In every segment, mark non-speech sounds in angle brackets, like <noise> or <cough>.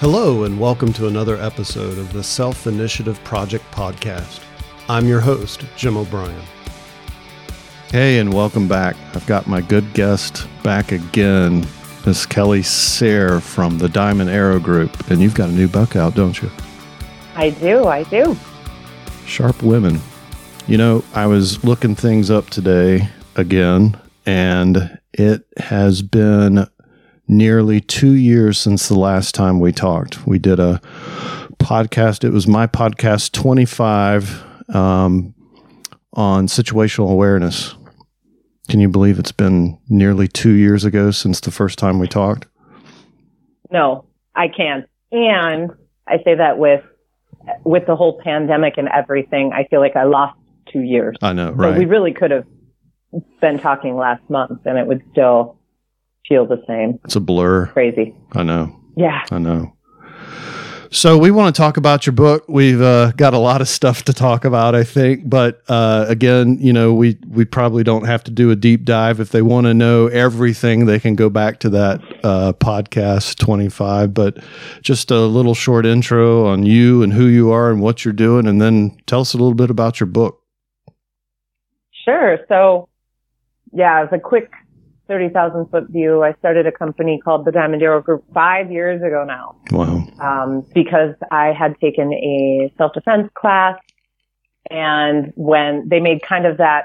Hello, and welcome to another episode of the Self Initiative Project Podcast. I'm your host, Jim O'Brien. Hey, and welcome back. I've got my good guest back again, Miss Kelly Sayre from the Diamond Arrow Group. And you've got a new book out, don't you? I do, I do. Sharp Women. You know, I was looking things up today again, and it has been nearly two years since the last time we talked. We did a podcast. It was my podcast 25 um, on situational awareness. Can you believe it's been nearly two years ago since the first time we talked? No, I can't. And I say that with with the whole pandemic and everything, I feel like I lost two years. I know, right? So we really could have been talking last month, and it would still feel the same. It's a blur. Crazy. I know. Yeah. I know. So we want to talk about your book. We've uh, got a lot of stuff to talk about, I think. But uh, again, you know, we we probably don't have to do a deep dive. If they want to know everything, they can go back to that uh, podcast twenty five. But just a little short intro on you and who you are and what you're doing, and then tell us a little bit about your book. Sure. So, yeah, as a quick 30,000 foot view, I started a company called the Diamond Arrow Group five years ago now. Wow. Um, because I had taken a self defense class and when they made kind of that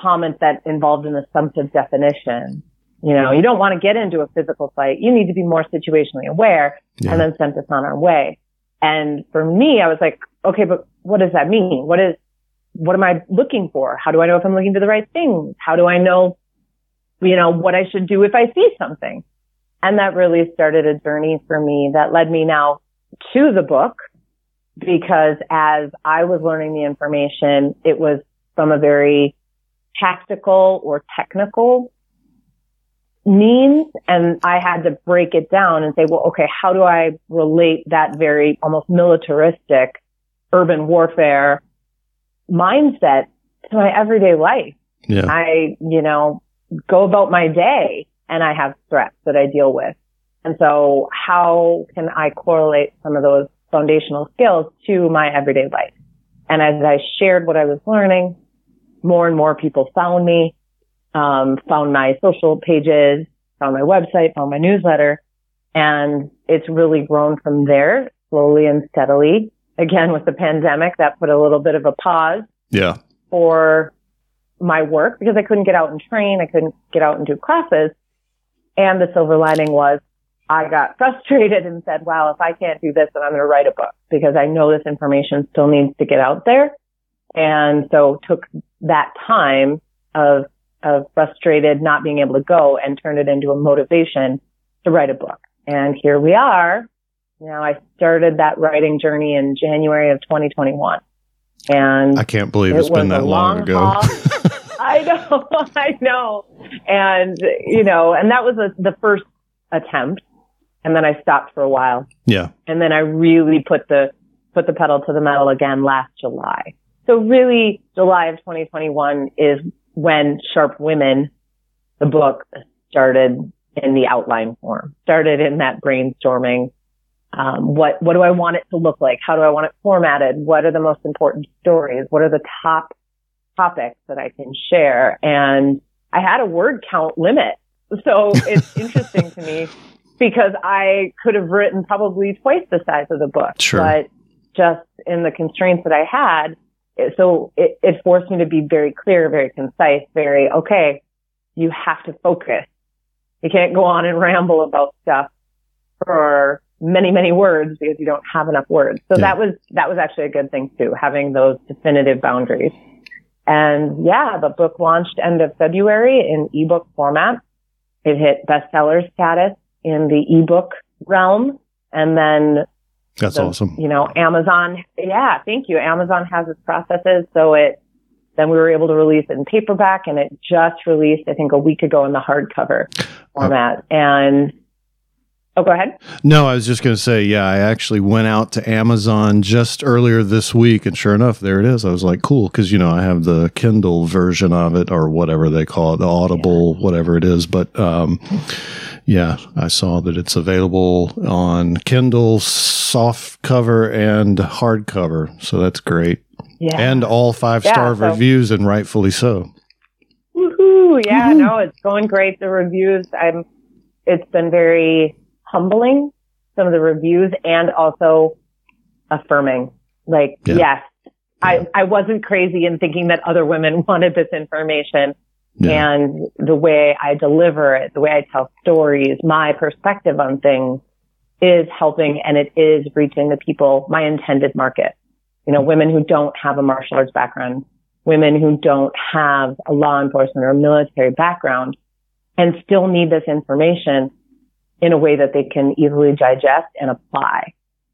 comment that involved an assumptive definition, you know, you don't want to get into a physical fight. You need to be more situationally aware Yeah. and then sent us on our way. And for me, I was like, okay, but what does that mean? What is, what am I looking for? How do I know if I'm looking for the right things? How do I know, you know, what I should do if I see something? And that really started a journey for me that led me now to the book because as I was learning the information, it was from a very tactical or technical means. And I had to break it down and say, well, okay, how do I relate that very almost militaristic urban warfare mindset to my everyday life? Yeah. I, you know, go about my day and I have threats that I deal with. And so how can I correlate some of those foundational skills to my everyday life? And as I shared what I was learning, more and more people found me, um, found my social pages, found my website, found my newsletter. And it's really grown from there slowly and steadily. Again, with the pandemic, that put a little bit of a pause yeah. for my work because I couldn't get out and train. I couldn't get out and do classes. And the silver lining was I got <laughs> frustrated and said, wow, if I can't do this, then I'm going to write a book because I know this information still needs to get out there. And so took that time of, of frustrated not being able to go and turned it into a motivation to write a book. And here we are. Now I started that writing journey in January of 2021. And I can't believe it it's been that long, long ago. <laughs> I know, <laughs> I know. And, you know, and that was a, the first attempt. And then I stopped for a while. yeah. And then I really put the, put the pedal to the metal again last July. So really July of 2021 is when Sharp Women, the book started in the outline form, started in that brainstorming. Um, what, what do I want it to look like? How do I want it formatted? What are the most important stories? What are the top topics that I can share? And I had a word count limit. So it's <laughs> interesting to me because I could have written probably twice the size of the book. Sure. But just in the constraints that I had, it, so it, it forced me to be very clear, very concise, very, okay, you have to focus. You can't go on and ramble about stuff for many, many words because you don't have enough words. So Yeah. that was, that was actually a good thing too, having those definitive boundaries. And yeah, the book launched end of February in ebook format. It hit bestseller status in the ebook realm. And then That's the- awesome. You know, Amazon, yeah, thank you. Amazon has its processes. So it, then we were able to release it in paperback and it just released, I think a week ago in the hardcover format. And, oh, go ahead. No, I was just going to say, yeah, I actually went out to Amazon just earlier this week, and sure enough, there it is. I was like, cool, because you know I have the Kindle version of it or whatever they call it, the Audible, whatever it is. But um, Yeah, I saw that it's available on Kindle, soft cover, and hardcover. So that's great. Yeah. And all five star Yeah, so- reviews, and rightfully so. Woohoo! Yeah, Woohoo. no, it's going great. The reviews, I'm. It's been very humbling. Some of the reviews and also affirming. Like, Yeah. yes, I I wasn't crazy in thinking that other women <laughs> wanted this information, Yeah. and the way I deliver it, the way I tell stories, my perspective on things is helping, and it is reaching the people, my intended market. You know, women who don't have a martial arts background, women who don't have a law enforcement or military background and still need this information in a way that they can easily digest and apply.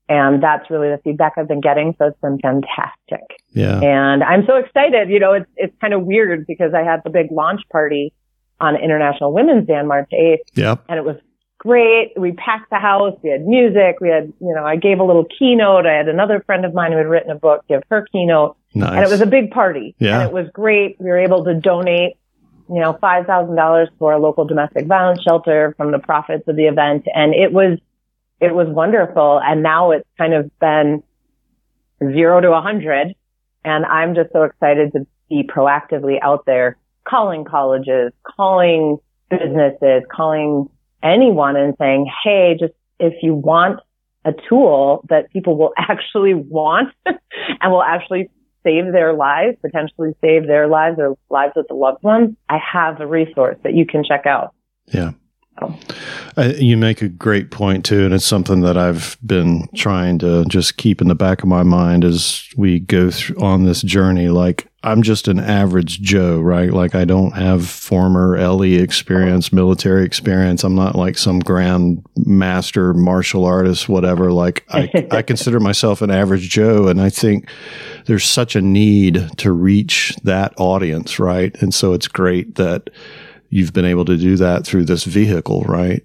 And that's really the feedback I've been getting. So it's been fantastic. yeah. And I'm so excited. You know, it's, it's kind of weird because I had the big launch party on International Women's Day on March 8th Yep. and it was great. We packed the house. We had music. We had, you know, I gave a little keynote. I had another friend of mine who had written a book give her keynote Nice. and it was a big party. Yeah. And it was great. We were able to donate, you know, five thousand dollars for a local domestic violence shelter from the profits of the event, and it was it was wonderful. And now it's kind of been zero to a hundred, and I'm just so excited to be proactively out there calling colleges, calling businesses, calling anyone, and saying, hey, just if you want a tool that people will <laughs> actually want and will actually save their lives, potentially save their lives or lives of the loved ones, I have a resource that you can check out. Yeah. Uh, you make a great point too, and it's something that I've been trying to just keep in the back of my mind as we go through on this journey. Like I'm just an average Joe, right? Like I don't have former LE experience, military experience. I'm not like some grand master martial artist, whatever. Like I, <laughs> I consider myself an average Joe, and I think there's such a need to reach that audience, right? And so it's great that you've been able to do that through this vehicle, right?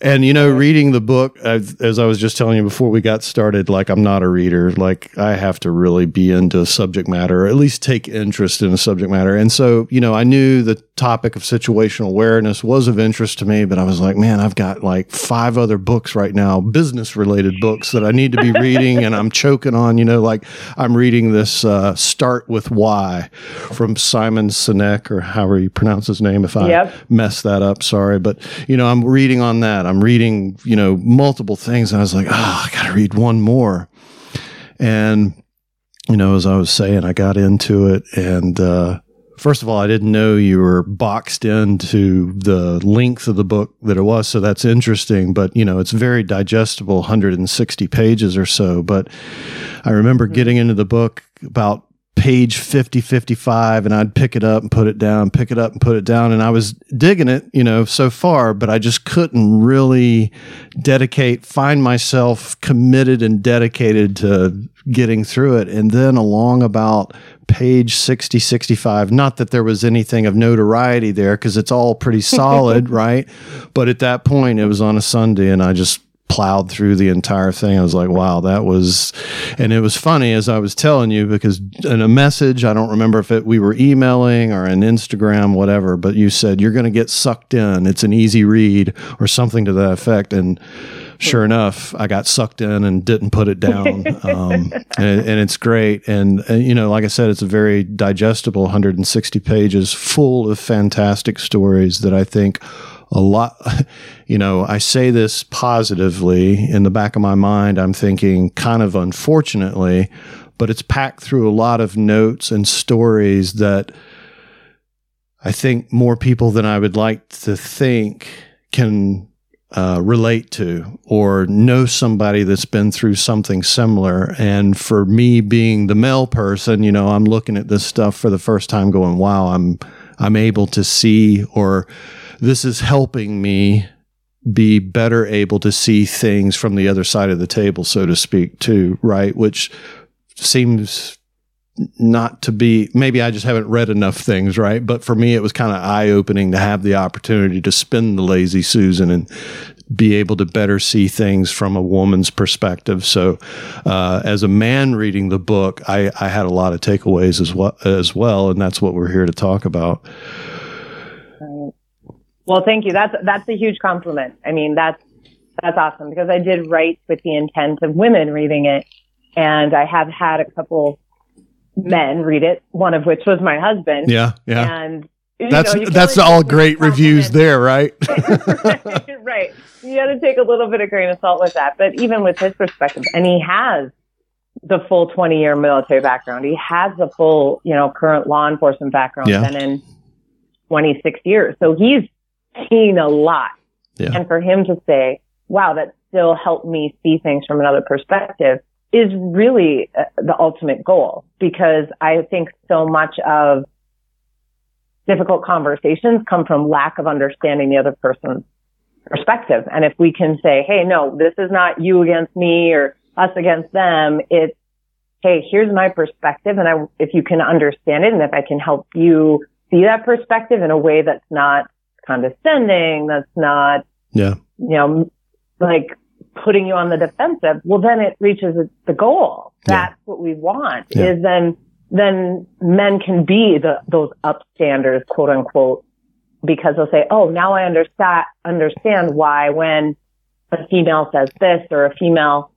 And you know, reading the book, as I was just telling you before we got started, like I'm not a reader. Like I have to really be into a subject matter, or at least take interest in a subject matter. And so, you know, I knew the topic of situational awareness was of interest to me, but I was like, man, I've got like five other books right now, business related books that I need to be <laughs> reading, and I'm choking on. You know, like I'm reading this uh, "Start with Why" from Simon Sinek, or however you pronounce his name. If I Yep. mess that up, sorry. But, you know, I'm reading on that. I'm reading, you know, multiple things. And I was like, oh, I got to read one more. And, you know, as I was saying, I got into it. And, uh, First of all, I didn't know you were boxed into the length of the book that it was, so that's interesting. But you know, it's very digestible, 160 pages or so. But I remember hmm. getting into the book about page 50 55 and I'd pick it up and put it down pick it up and put it down and I was digging it you know so far but I just couldn't really dedicate find myself committed and dedicated to getting through it. And then along about page 60 65 not that there was anything of notoriety there because it's all pretty <laughs> solid right? But at that point it was on a Sunday and I just plowed through the entire thing. I was like, wow, that was, and it was funny as I was telling you because in a message, I don't remember if it, we were emailing or an Instagram, whatever, but you said you're going to get sucked in. It's an easy read or something to that effect. And sure enough, I got sucked in and didn't put it down. <laughs> Um, and, and it's great. And, and, you know, like I said, it's a very digestible 160 pages full of fantastic stories that I think a lot <laughs> you know i say this positively in the back of my mind i'm thinking kind of unfortunately but it's packed through a lot of notes and stories that i think more people than i would like to think can uh, relate to or know somebody that's been through something similar. And for me being the male person, you know, I'm looking at this stuff for the first time going, wow, I'm, I'm able to see or this is helping me be better able to see things from the other side of the table, so to speak, too, right? Which seems not to be maybe I just haven't read enough things, right? But for me, it was kind of eye opening to have the opportunity to spin the lazy Susan and be able to better see things from a woman's perspective. So, uh, as a man reading the book, I, I had a lot of takeaways as well, as well, and that's what we're here to talk about. Well, thank you. That's that's a huge compliment. I mean, that's that's awesome because I did write with the intent of women reading it, and I have had a couple men read it. One of which was my husband. Yeah, yeah. And that's know, that's all great reviews there, right? <laughs> right? You got to take a little bit of grain of salt with that, but even with his perspective, and he has the full 20 year military background. He has the full, you know, current law enforcement background. Yeah. Been in 26 years, so he's seen a lot. Yeah. And for him to say, "Wow, that still helped me see things from another perspective," is really uh, the ultimate goal because I think so much of difficult conversations come from lack of understanding the other person's perspective. And if we can say, Hey, no, this is not you against me or us against them. It's, Hey, here's my perspective. And I, if you can understand it and if I can help you see that perspective in a way that's not condescending, that's not, yeah, you know, like putting you on the defensive, well, then it reaches the goal. That's yeah. what we want yeah. is then then men can be the, those upstanders, quote unquote, because they'll say, oh, now I understand, understand why when a female says this or a female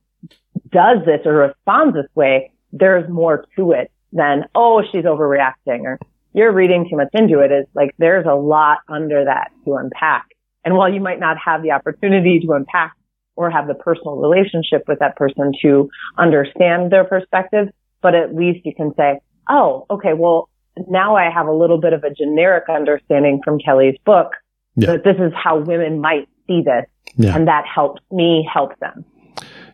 does this or responds this way, there's more to it than, oh, she's overreacting or you're reading too much into. It's like there's a lot under that to unpack. And while you might not have the opportunity to unpack or have the personal relationship with that person to understand their perspective, but at least you can say, oh, okay, well, now I have a little bit of a generic understanding from Kelly's book yeah. that this is how women might see this. Yeah. And that helps me help them.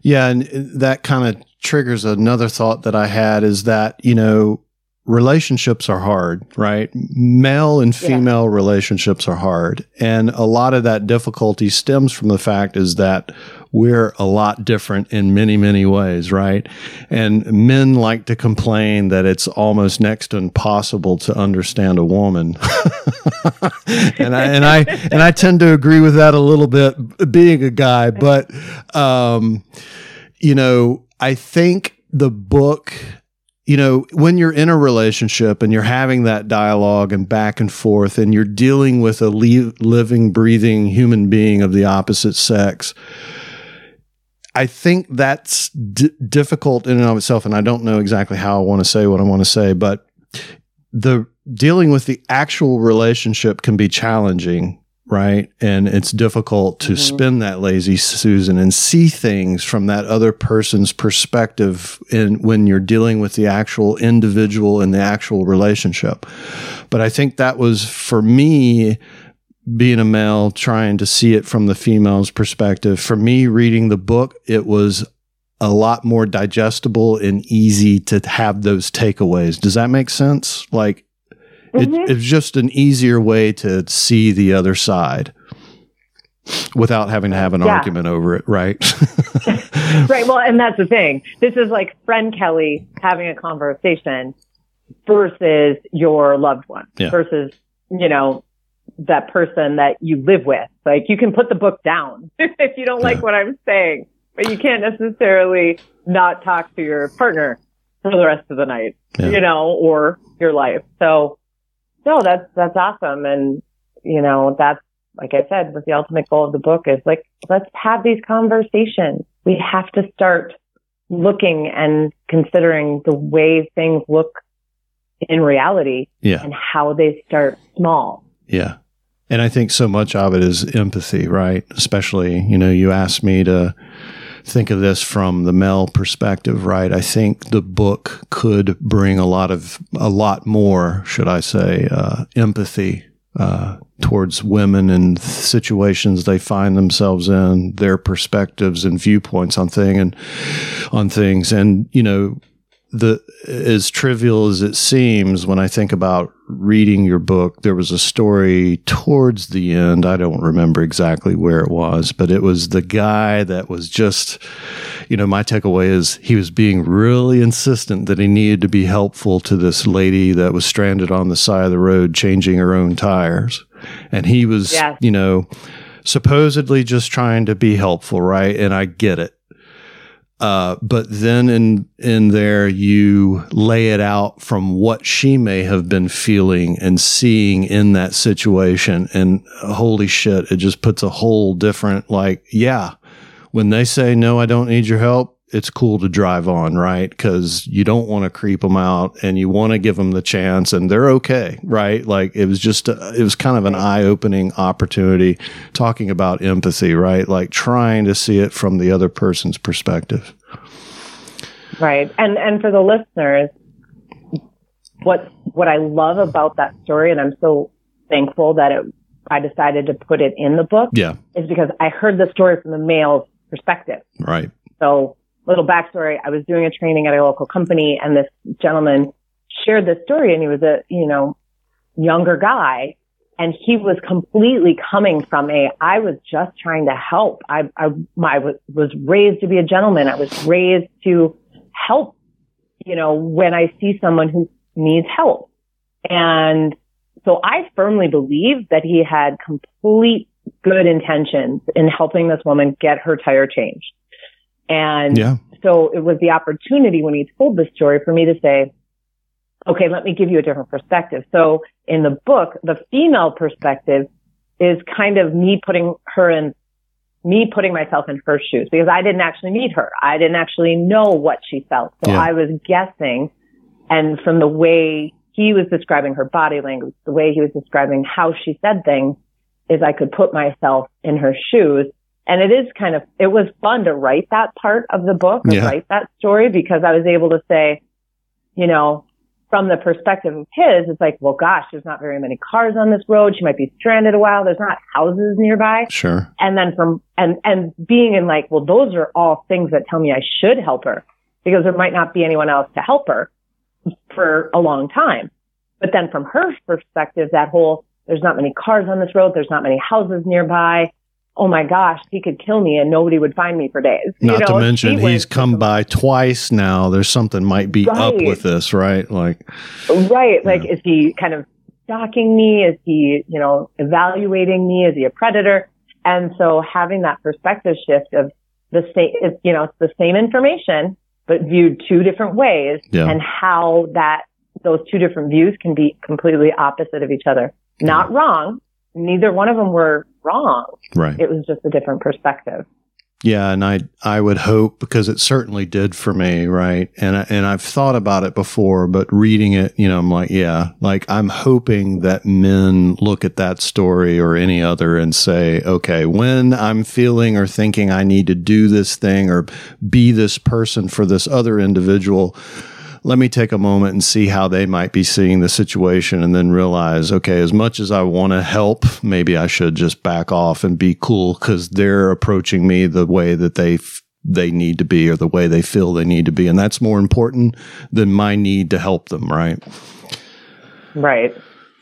Yeah. And that kind of triggers another thought that I had is that, you know, relationships are hard, right? Male and female yeah. relationships are hard. And a lot of that difficulty stems from the fact is that we're a lot different in many, many ways, right? And men like to complain that it's almost next to impossible to understand a woman. <laughs> and I, and I, and I tend to agree with that a little bit being a guy, but, um, you know, I think the book you know, when you're in a relationship and you're having that dialogue and back and forth and you're dealing with a living, breathing human being of the opposite sex, I think that's d- difficult in and of itself. And I don't know exactly how I want to say what I want to say, but the dealing with the actual relationship can be challenging right? And it's difficult to mm-hmm. spin that lazy Susan and see things from that other person's perspective in when you're dealing with the actual individual and the actual relationship. But I think that was for me being a male trying to see it from the female's perspective. For me reading the book, it was a lot more digestible and easy to have those takeaways. Does that make sense? Like Mm-hmm. It, it's just an easier way to see the other side without having to have an yeah. argument over it, right? <laughs> right. Well, and that's the thing. This is like friend Kelly having a conversation versus your loved one yeah. versus, you know, that person that you live with. Like you can put the book down <laughs> if you don't yeah. like what I'm saying, but you can't necessarily not talk to your partner for the rest of the night, you know, or your life. So no, that's, that's awesome. And, you know, that's, like I said, with the ultimate goal of the book is like, let's have these conversations. We have to start looking and considering the way things look in reality yeah. and how they start small. Yeah. And I think so much of it is empathy, right? Especially, you know, you asked me to think of this from the male perspective, right? I think the book could bring a lot of, a lot more, should I say, uh, empathy uh, towards women and situations they find themselves in, their perspectives and viewpoints on thing and on things, and you know, the as trivial as it seems when I think about reading your book, there was a story towards the end. I don't remember exactly where it was, but it was the guy that was just, you know, my takeaway is he was being really insistent that he needed to be helpful to this lady that was stranded on the side of the road changing her own tires. And he was, yes. you know, supposedly just trying to be helpful, right? And I get it Uh, but then in in there you lay it out from what she may have been feeling and seeing in that situation, and holy shit, it just puts a whole different like yeah. When they say no, I don't need your help, it's cool to drive on, right? Because you don't want to creep them out and you want to give them the chance and they're okay, right? Like it was just, a, it was kind of an eye opening opportunity talking about empathy, right? Like trying to see it from the other person's perspective. Right. And, and for the listeners, what, what I love about that story, and I'm so thankful that it, I decided to put it in the book. Yeah. Is because I heard the story from the male's perspective. Right. So little backstory. I was doing a training at a local company and this gentleman shared this story and he was a, you know, younger guy and he was completely coming from a, I was just trying to help. I, I, was, was raised to be a gentleman. I was raised to help, you know, when I see someone who needs help. And so I firmly believe that he had complete good intentions in helping this woman get her tire changed. And yeah. so it was the opportunity when he told the story for me to say, okay, let me give you a different perspective. So in the book, the female perspective is kind of me putting her in, me putting myself in her shoes because I didn't actually meet her. I didn't actually know what she felt. So yeah. I was guessing. And from the way he was describing her body language, the way he was describing how she said things is I could put myself in her shoes and it is kind of, it was fun to write that part of the book, yeah. write that story because I was able to say, you know, from the perspective of his, it's like, well, gosh, there's not very many cars on this road. She might be stranded a while. There's not houses nearby. Sure. And then from, and, and being in like, well, those are all things that tell me I should help her because there might not be anyone else to help her for a long time. But then from her perspective, that whole, there's not many cars on this road. There's not many houses nearby oh my gosh, he could kill me and nobody would find me for days. Not you know, to mention he he's come by twice now. There's something might be right. up with this, right? Like, right. Like, is he kind of stalking me? Is he, you know, evaluating me? Is he a predator? And so having that perspective shift of the same, you know, it's the same information, but viewed two different ways yeah. and how that those two different views can be completely opposite of each other. Not yeah. wrong. Neither one of them were wrong. Right. It was just a different perspective. Yeah, and I I would hope because it certainly did for me, right? And I, and I've thought about it before, but reading it, you know, I'm like, yeah, like I'm hoping that men look at that story or any other and say, okay, when I'm feeling or thinking I need to do this thing or be this person for this other individual, let me take a moment and see how they might be seeing the situation and then realize, okay, as much as I want to help, maybe I should just back off and be cool because they're approaching me the way that they f- they need to be or the way they feel they need to be. And that's more important than my need to help them, right? Right.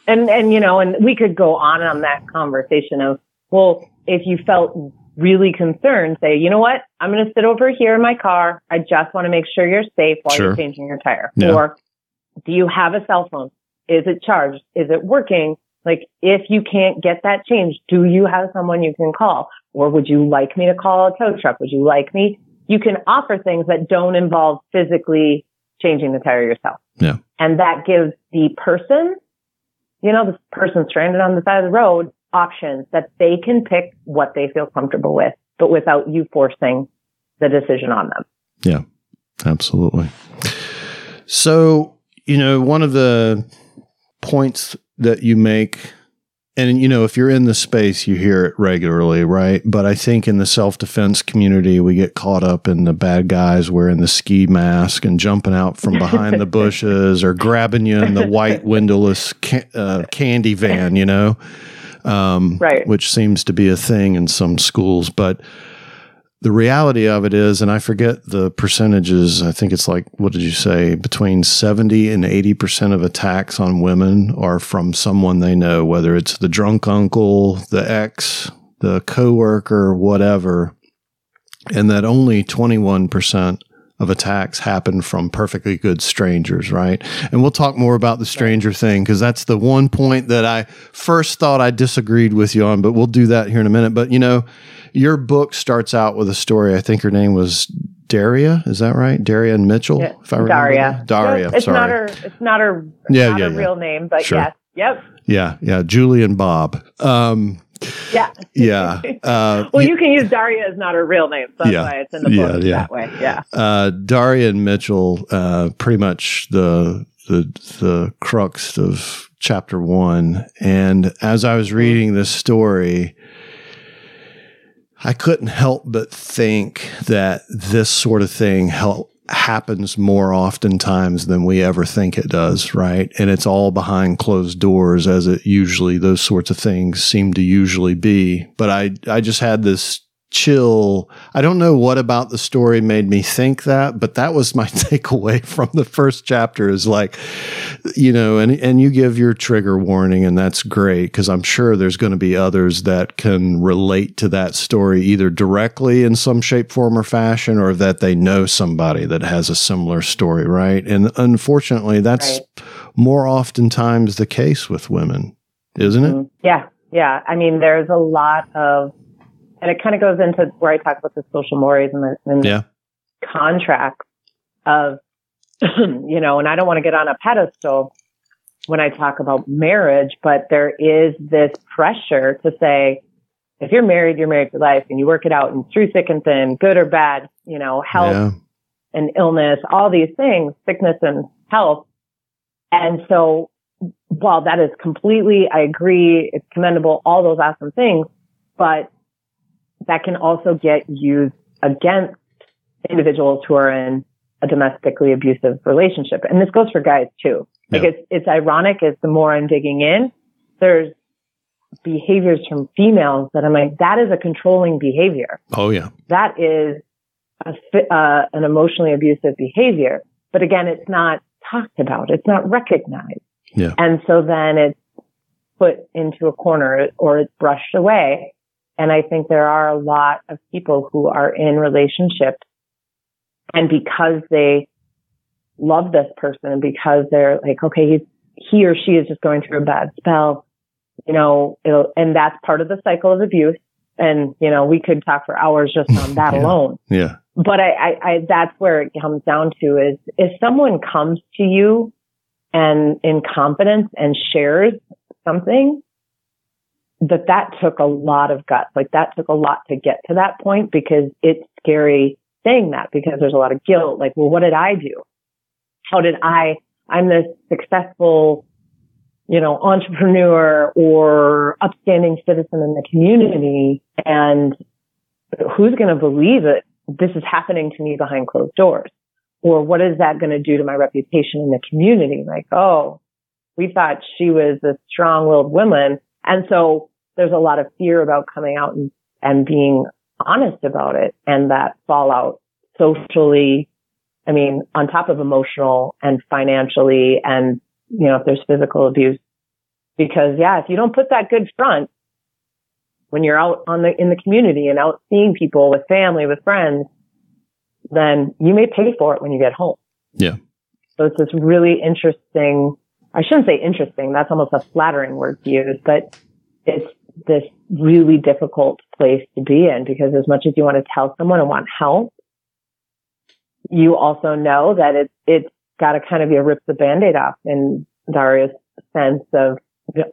And, and, you know, and we could go on on that conversation of, well, if you felt really concerned say, you know what? I'm going to sit over here in my car. I just want to make sure you're safe while sure. you're changing your tire. Yeah. Or do you have a cell phone? Is it charged? Is it working? Like if you can't get that changed, do you have someone you can call? Or would you like me to call a tow truck? Would you like me? You can offer things that don't involve physically changing the tire yourself. Yeah. And that gives the person, you know, the person stranded on the side of the road options that they can pick what they feel comfortable with, but without you forcing the decision on them. Yeah, absolutely. So, you know, one of the points that you make, and you know, if you're in the space, you hear it regularly, right? But I think in the self defense community, we get caught up in the bad guys wearing the ski mask and jumping out from behind the <laughs> bushes or grabbing you in the white windowless ca- uh, candy van, you know? Um, right. which seems to be a thing in some schools. But the reality of it is, and I forget the percentages, I think it's like, what did you say? Between 70 and 80% of attacks on women are from someone they know, whether it's the drunk uncle, the ex, the coworker, whatever. And that only 21% of attacks happen from perfectly good strangers, right? And we'll talk more about the stranger thing because that's the one point that I first thought I disagreed with you on, but we'll do that here in a minute. But you know, your book starts out with a story. I think her name was Daria. Is that right? Daria and Mitchell. Yeah. If I remember Daria. that. Daria. Yeah, it's sorry. not her. It's not her. Yeah, not yeah, her yeah. real name, but Sure. yes, yep, yeah, yeah. Julie and Bob. Um, yeah. yeah. Uh, Well, you can use Daria as not her real name, so that's Yeah. why it's in the Yeah, book yeah. that way. Yeah. uh, Daria and Mitchell, uh, pretty much the the the crux of chapter one. And as I was reading this story, I couldn't help but think that this sort of thing hel- happens more oftentimes than we ever think it does, right? And it's all behind closed doors, as it usually those sorts of things seem to usually be. But I I just had this chill. I don't know what about the story made me think that, but that was my <laughs> takeaway from the first chapter is like, you know, and, and you give your trigger warning and that's great because I'm sure there's going to be others that can relate to that story either directly in some shape, form, or fashion, or that they know somebody that has a similar story, right? And unfortunately, that's Right. more oftentimes the case with women, isn't it? Mhm. Yeah, yeah. I mean, there's a lot of, and it kind of goes into where I talk about the social mores and the, and Yeah. the contracts of, <clears throat> you know, and I don't want to get on a pedestal when I talk about marriage, but there is this pressure to say, if you're married, you're married for life and you work it out and through thick and thin, good or bad, you know, health Yeah. and illness, all these things, sickness and health. And so while that is completely, I agree, it's commendable, all those awesome things, but that can also get used against individuals who are in a domestically abusive relationship. And this goes for guys too. Like Yeah. it's, it's ironic as the more I'm digging in, there's behaviors from females that I'm like, that is a controlling behavior Oh, yeah. that is a, uh, an emotionally abusive behavior. But again, it's not talked about. It's not recognized. Yeah. And so then it's put into a corner or it's brushed away. And I think there are a lot of people who are in relationships and because they love this person and because they're like, okay, he's, he or she is just going through a bad spell, you know, it'll, and that's part of the cycle of abuse. And, you know, we could talk for hours just on <laughs> that Yeah. alone Yeah. but I, I, I, that's where it comes down to is if someone comes to you and in confidence and shares something that that took a lot of guts. Like that took a lot to get to that point because it's scary saying that because there's a lot of guilt. Like, well, what did I do? How did I, I'm this successful, you know, entrepreneur or upstanding citizen in the community and who's going to believe it? This is happening to me behind closed doors. Or what is that going to do to my reputation in the community? Like, oh, we thought she was a strong willed woman. And so there's a lot of fear about coming out and, and being honest about it and that fallout socially. I mean, on top of emotional and financially and, you know, if there's physical abuse, because yeah, if you don't put that good front when you're out on the, in the community and out seeing people with family, with friends, then you may pay for it when you get home. Yeah. So it's this really interesting, I shouldn't say interesting, that's almost a flattering word to use, but it's this really difficult place to be in because as much as you want to tell someone and want help, you also know that it's, it's got to kind of be a rip the band-aid off in Daria's sense of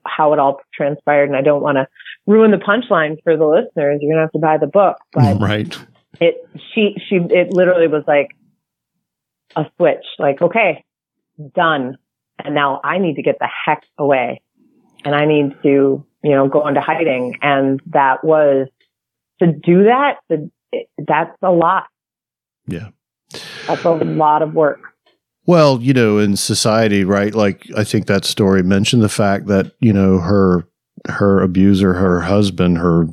how it all transpired. And I don't want to ruin the punchline for the listeners. You're going to have to buy the book, <laughs> but right. it, she, she, it literally was like a switch, like, okay, done. And now I need to get the heck away and I need to, you know, go into hiding. And that was to do that. That's a lot. Yeah. That's a lot of work. Well, you know, in society, right? Like I think that story mentioned the fact that, you know, her her abuser, her husband, her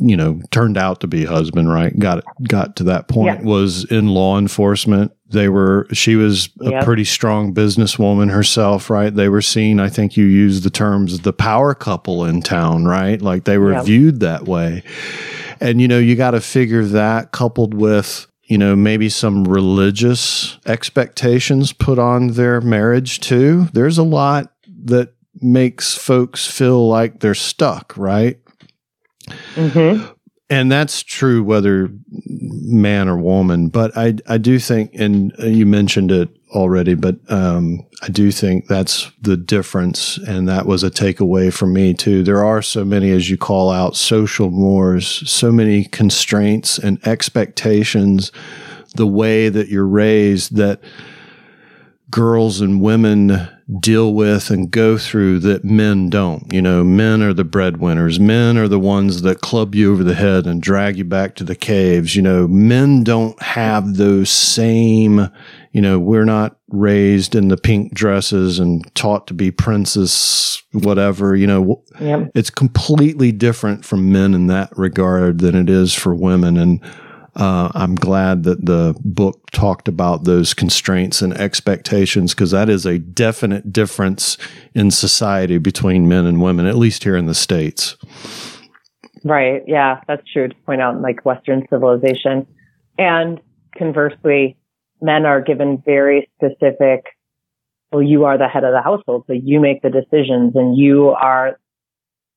you know, turned out to be husband, right? Got got to that point Yeah. was in law enforcement. They were she was a Yep. pretty strong businesswoman herself, right? They were seen, I think you used the terms the power couple in town, right? Like they were Yep. viewed that way. And you know, you got to figure that coupled with you know, maybe some religious expectations put on their marriage too. There's a lot that makes folks feel like they're stuck, right? hmm and that's true whether man or woman. But I I do think, and you mentioned it already, but um, I do think that's the difference, and that was a takeaway for me too. There are so many, as you call out, social mores, so many constraints and expectations, the way that you're raised that girls and women deal with and go through that men don't. You know, men are the breadwinners. Men are the ones that club you over the head and drag you back to the caves. You know, men don't have those same, you know, we're not raised in the pink dresses and taught to be princess, whatever, you know, yep. it's completely different from men in that regard than it is for women. And, uh, I'm glad that the book talked about those constraints and expectations because that is a definite difference in society between men and women, at least here in the States. Right. Yeah, that's true to point out like Western civilization. And conversely, men are given very specific, well, you are the head of the household, so you make the decisions and you are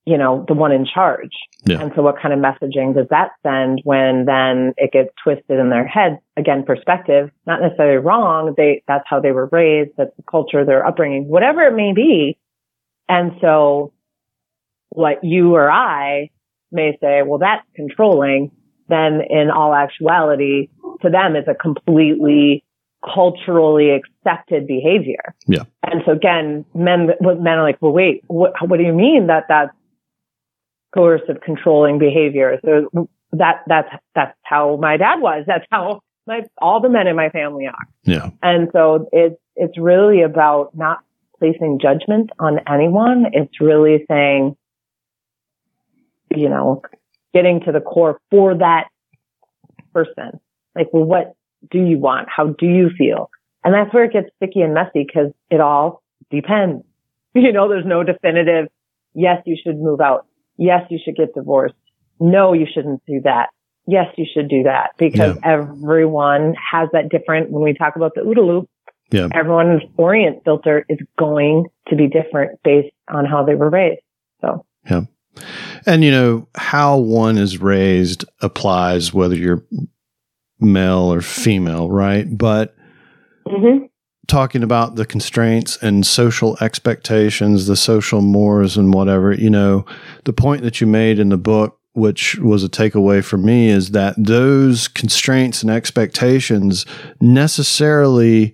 you know, the one in charge. Yeah. And so what kind of messaging does that send when then it gets twisted in their head? Again, perspective, not necessarily wrong. They, that's how they were raised. That's the culture, their upbringing, whatever it may be. And so what you or I may say, well, that's controlling. Then in all actuality, to them, it's a completely culturally accepted behavior. Yeah. And so again, men, men are like, well, wait, what, what do you mean that that's coercive controlling behavior. So that, that's, that's how my dad was. That's how my, all the men in my family are. Yeah. And so it's, it's really about not placing judgment on anyone. It's really saying, you know, getting to the core for that person. Like, well, what do you want? How do you feel? And that's where it gets sticky and messy because it all depends. <laughs> You know, there's no definitive, yes, you should move out yes, you should get divorced. No, you shouldn't do that. Yes, you should do that because yeah. everyone has that different. When we talk about the OODA loop, yeah. everyone's orient filter is going to be different based on how they were raised. So, yeah. And you know, how one is raised applies whether you're male or female, right? But mm-hmm talking about the constraints and social expectations, the social mores and whatever, you know, the point that you made in the book, which was a takeaway for me, is that those constraints and expectations necessarily,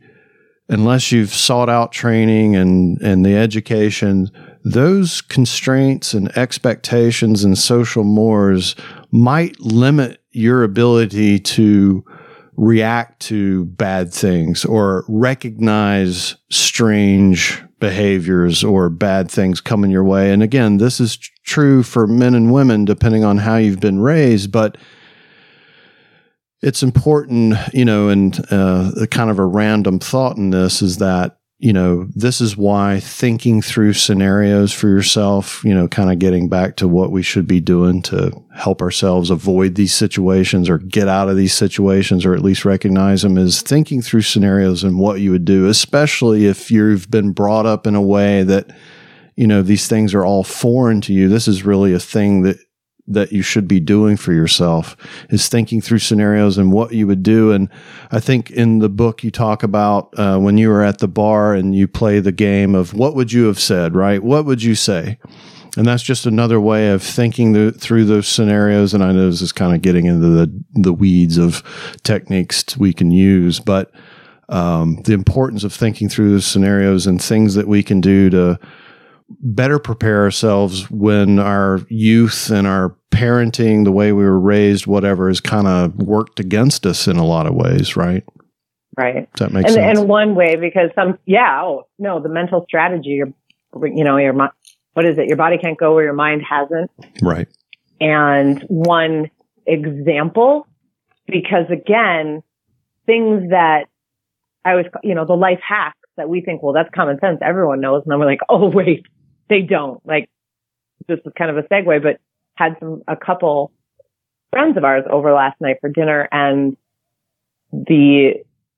unless you've sought out training and, and the education, those constraints and expectations and social mores might limit your ability to react to bad things or recognize strange behaviors or bad things coming your way. And again, this is true for men and women, depending on how you've been raised, but it's important, you know, and uh, kind of a random thought in this is that you know, this is why thinking through scenarios for yourself, you know, kind of getting back to what we should be doing to help ourselves avoid these situations or get out of these situations or at least recognize them is thinking through scenarios and what you would do, especially if you've been brought up in a way that, you know, these things are all foreign to you. This is really a thing that that you should be doing for yourself is thinking through scenarios and what you would do. And I think in the book you talk about uh, when you were at the bar and you play the game of what would you have said, right? What would you say? And that's just another way of thinking through those scenarios. And I know this is kind of getting into the the weeds of techniques we can use, but um, the importance of thinking through those scenarios and things that we can do to better prepare ourselves when our youth and our parenting, the way we were raised, whatever, has kind of worked against us in a lot of ways, right? Right. Does that make and, sense? And one way, because some, yeah, oh, no, the mental strategy, your, you know, your, what is it? Your body can't go where your mind hasn't. Right. And one example, because again, things that I was, you know, the life hacks that we think, well, that's common sense. Everyone knows. And then we're like, oh, <laughs> wait, they don't. Like, this is kind of a segue, but had some, a couple friends of ours over last night for dinner and the,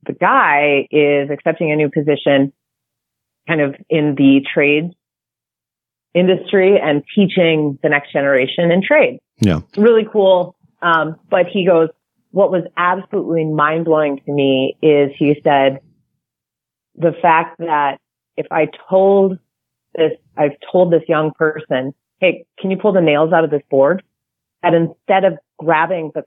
the guy is accepting a new position kind of in the trade industry and teaching the next generation in trade. Yeah. Really cool. Um, but he goes, what was absolutely mind blowing to me is he said, the fact that if I told this, I've told this young person, Hey, can you pull the nails out of this board? That instead of grabbing the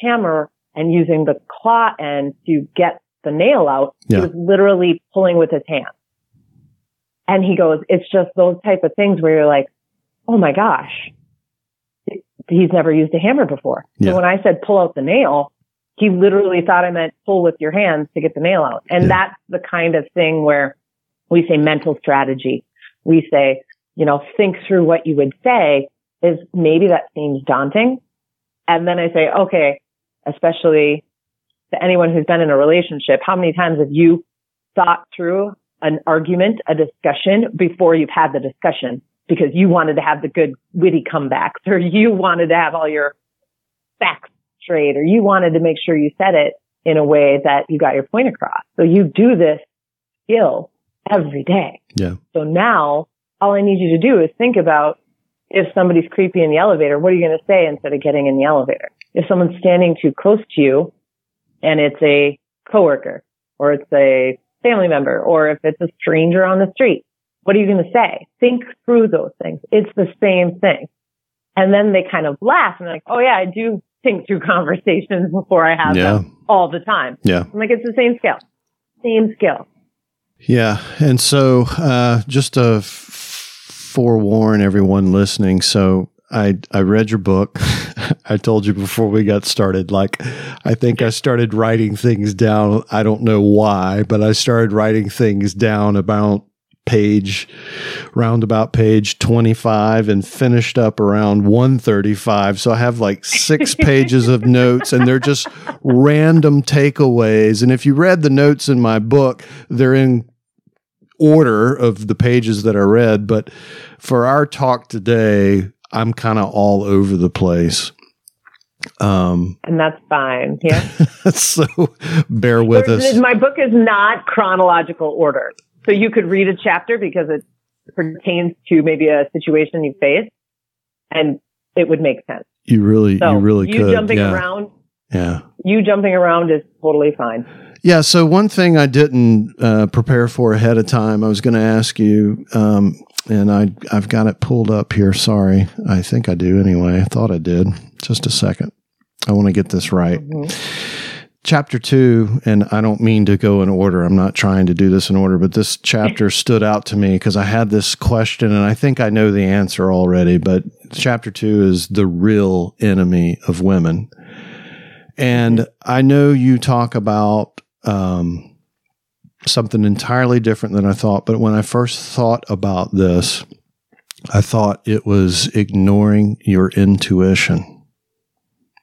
hammer and using the claw end to get the nail out, yeah. he was literally pulling with his hand. And he goes, it's just those type of things where you're like, oh my gosh, he's never used a hammer before. Yeah. So when I said pull out the nail, he literally thought I meant pull with your hands to get the nail out. And yeah. that's the kind of thing where we say mental strategy. We say, you know, think through what you would say is maybe that seems daunting. And then I say, okay, especially to anyone who's been in a relationship, how many times have you thought through an argument, a discussion before you've had the discussion because you wanted to have the good witty comebacks or you wanted to have all your facts straight or you wanted to make sure you said it in a way that you got your point across. So you do this skill every day. Yeah. So now all I need you to do is think about if somebody's creepy in the elevator, what are you going to say instead of getting in the elevator? If someone's standing too close to you and it's a coworker or it's a family member or if it's a stranger on the street, what are you going to say? Think through those things. It's the same thing. And then they kind of laugh and they're like, oh yeah, I do think through conversations before I have yeah. them all the time. Yeah. I'm like, it's the same skill. Same skill. Yeah. And so, uh, just to f- forewarn everyone listening. So I, I read your book. <laughs> I told you before we got started, like, I think I started writing things down. I don't know why, but I started writing things down about page roundabout page 25 and finished up around 135 so i have like six <laughs> pages of notes and they're just random takeaways and if you read the notes in my book they're in order of the pages that i read but for our talk today i'm kind of all over the place um, and that's fine. Yeah. <laughs> so bear with us. My book is not chronological order. So you could read a chapter because it pertains to maybe a situation you face and it would make sense. You really, so you really could. you could. jumping yeah. around. Yeah. You jumping around is totally fine. Yeah. So one thing I didn't uh, prepare for ahead of time, I was going to ask you, um, and I I've got it pulled up here. Sorry, I think I do anyway. I thought I did. Just a second. I want to get this right. Mm-hmm chapter two, and I don't mean to go in order. I'm not trying to do this in order, but this chapter <laughs> stood out to me because I had this question, and I think I know the answer already. But chapter two is the real enemy of women. And I know you talk about um, something entirely different than I thought, but when I first thought about this, I thought it was ignoring your intuition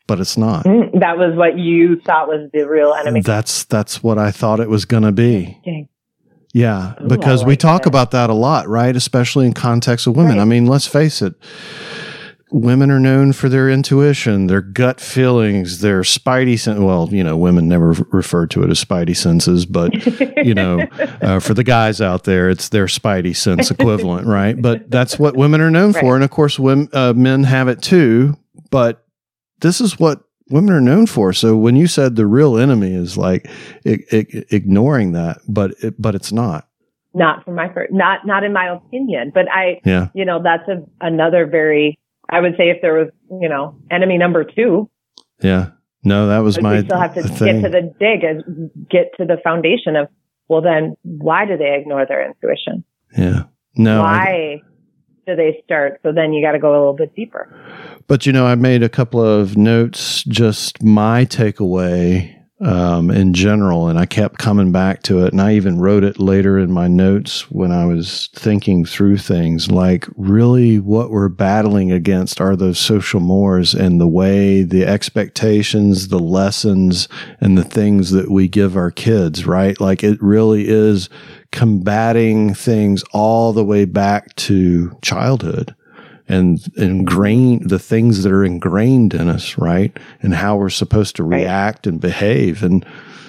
but it's not. Mm, that was what you thought was the real enemy. That's that's what I thought it was going to be. Okay. Yeah, Ooh, because like we talk that. about that a lot, right? Especially in context of women. Right. I mean, let's face it. Women are known for their intuition, their gut feelings, their spidey sense. Well, you know, women never refer to it as spidey senses, but you know, <laughs> uh, for the guys out there, it's their spidey sense equivalent, right? But that's what women are known <laughs> right. for, and of course, women, uh, men have it too. But this is what women are known for. So when you said the real enemy is like ignoring that, but it, but it's not. Not from my not not in my opinion, but I yeah. you know that's a, another very I would say if there was you know enemy number two. Yeah. No, that was my. We still have to thing. get to the dig and get to the foundation of well, then why do they ignore their intuition? Yeah. No. Why? I, do they start? So then you got to go a little bit deeper. But you know, I made a couple of notes, just my takeaway um, in general, and I kept coming back to it. And I even wrote it later in my notes when I was thinking through things. Like, really, what we're battling against are those social mores and the way, the expectations, the lessons, and the things that we give our kids, right? Like, it really is combating things all the way back to childhood and ingrain the things that are ingrained in us, right? And how we're supposed to react and behave. And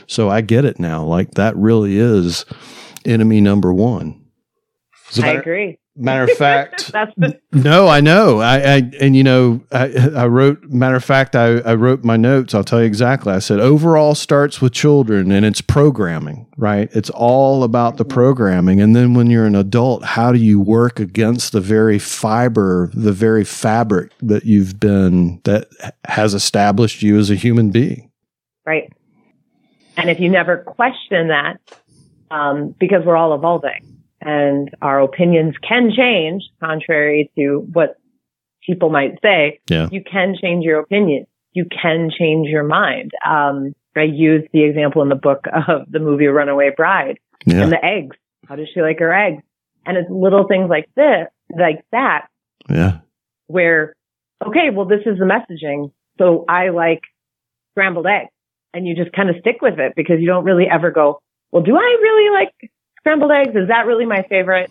so I get it now. Like that really is enemy number one. I agree. Matter of <laughs> fact, the- no, I know. I, I and you know, I, I, wrote. Matter of fact, I, I wrote my notes. I'll tell you exactly. I said overall starts with children and it's programming, right? It's all about the programming, and then when you're an adult, how do you work against the very fiber, the very fabric that you've been that has established you as a human being, right? And if you never question that, um, because we're all evolving and our opinions can change contrary to what people might say. Yeah. You can change your opinion. You can change your mind. Um, I use the example in the book of the movie Runaway Bride yeah. and the eggs. How does she like her eggs? And it's little things like this, like that. Yeah. Where, okay, well, this is the messaging. So I like scrambled eggs and you just kind of stick with it because you don't really ever go, well, do I really like scrambled eggs? Is that really my favorite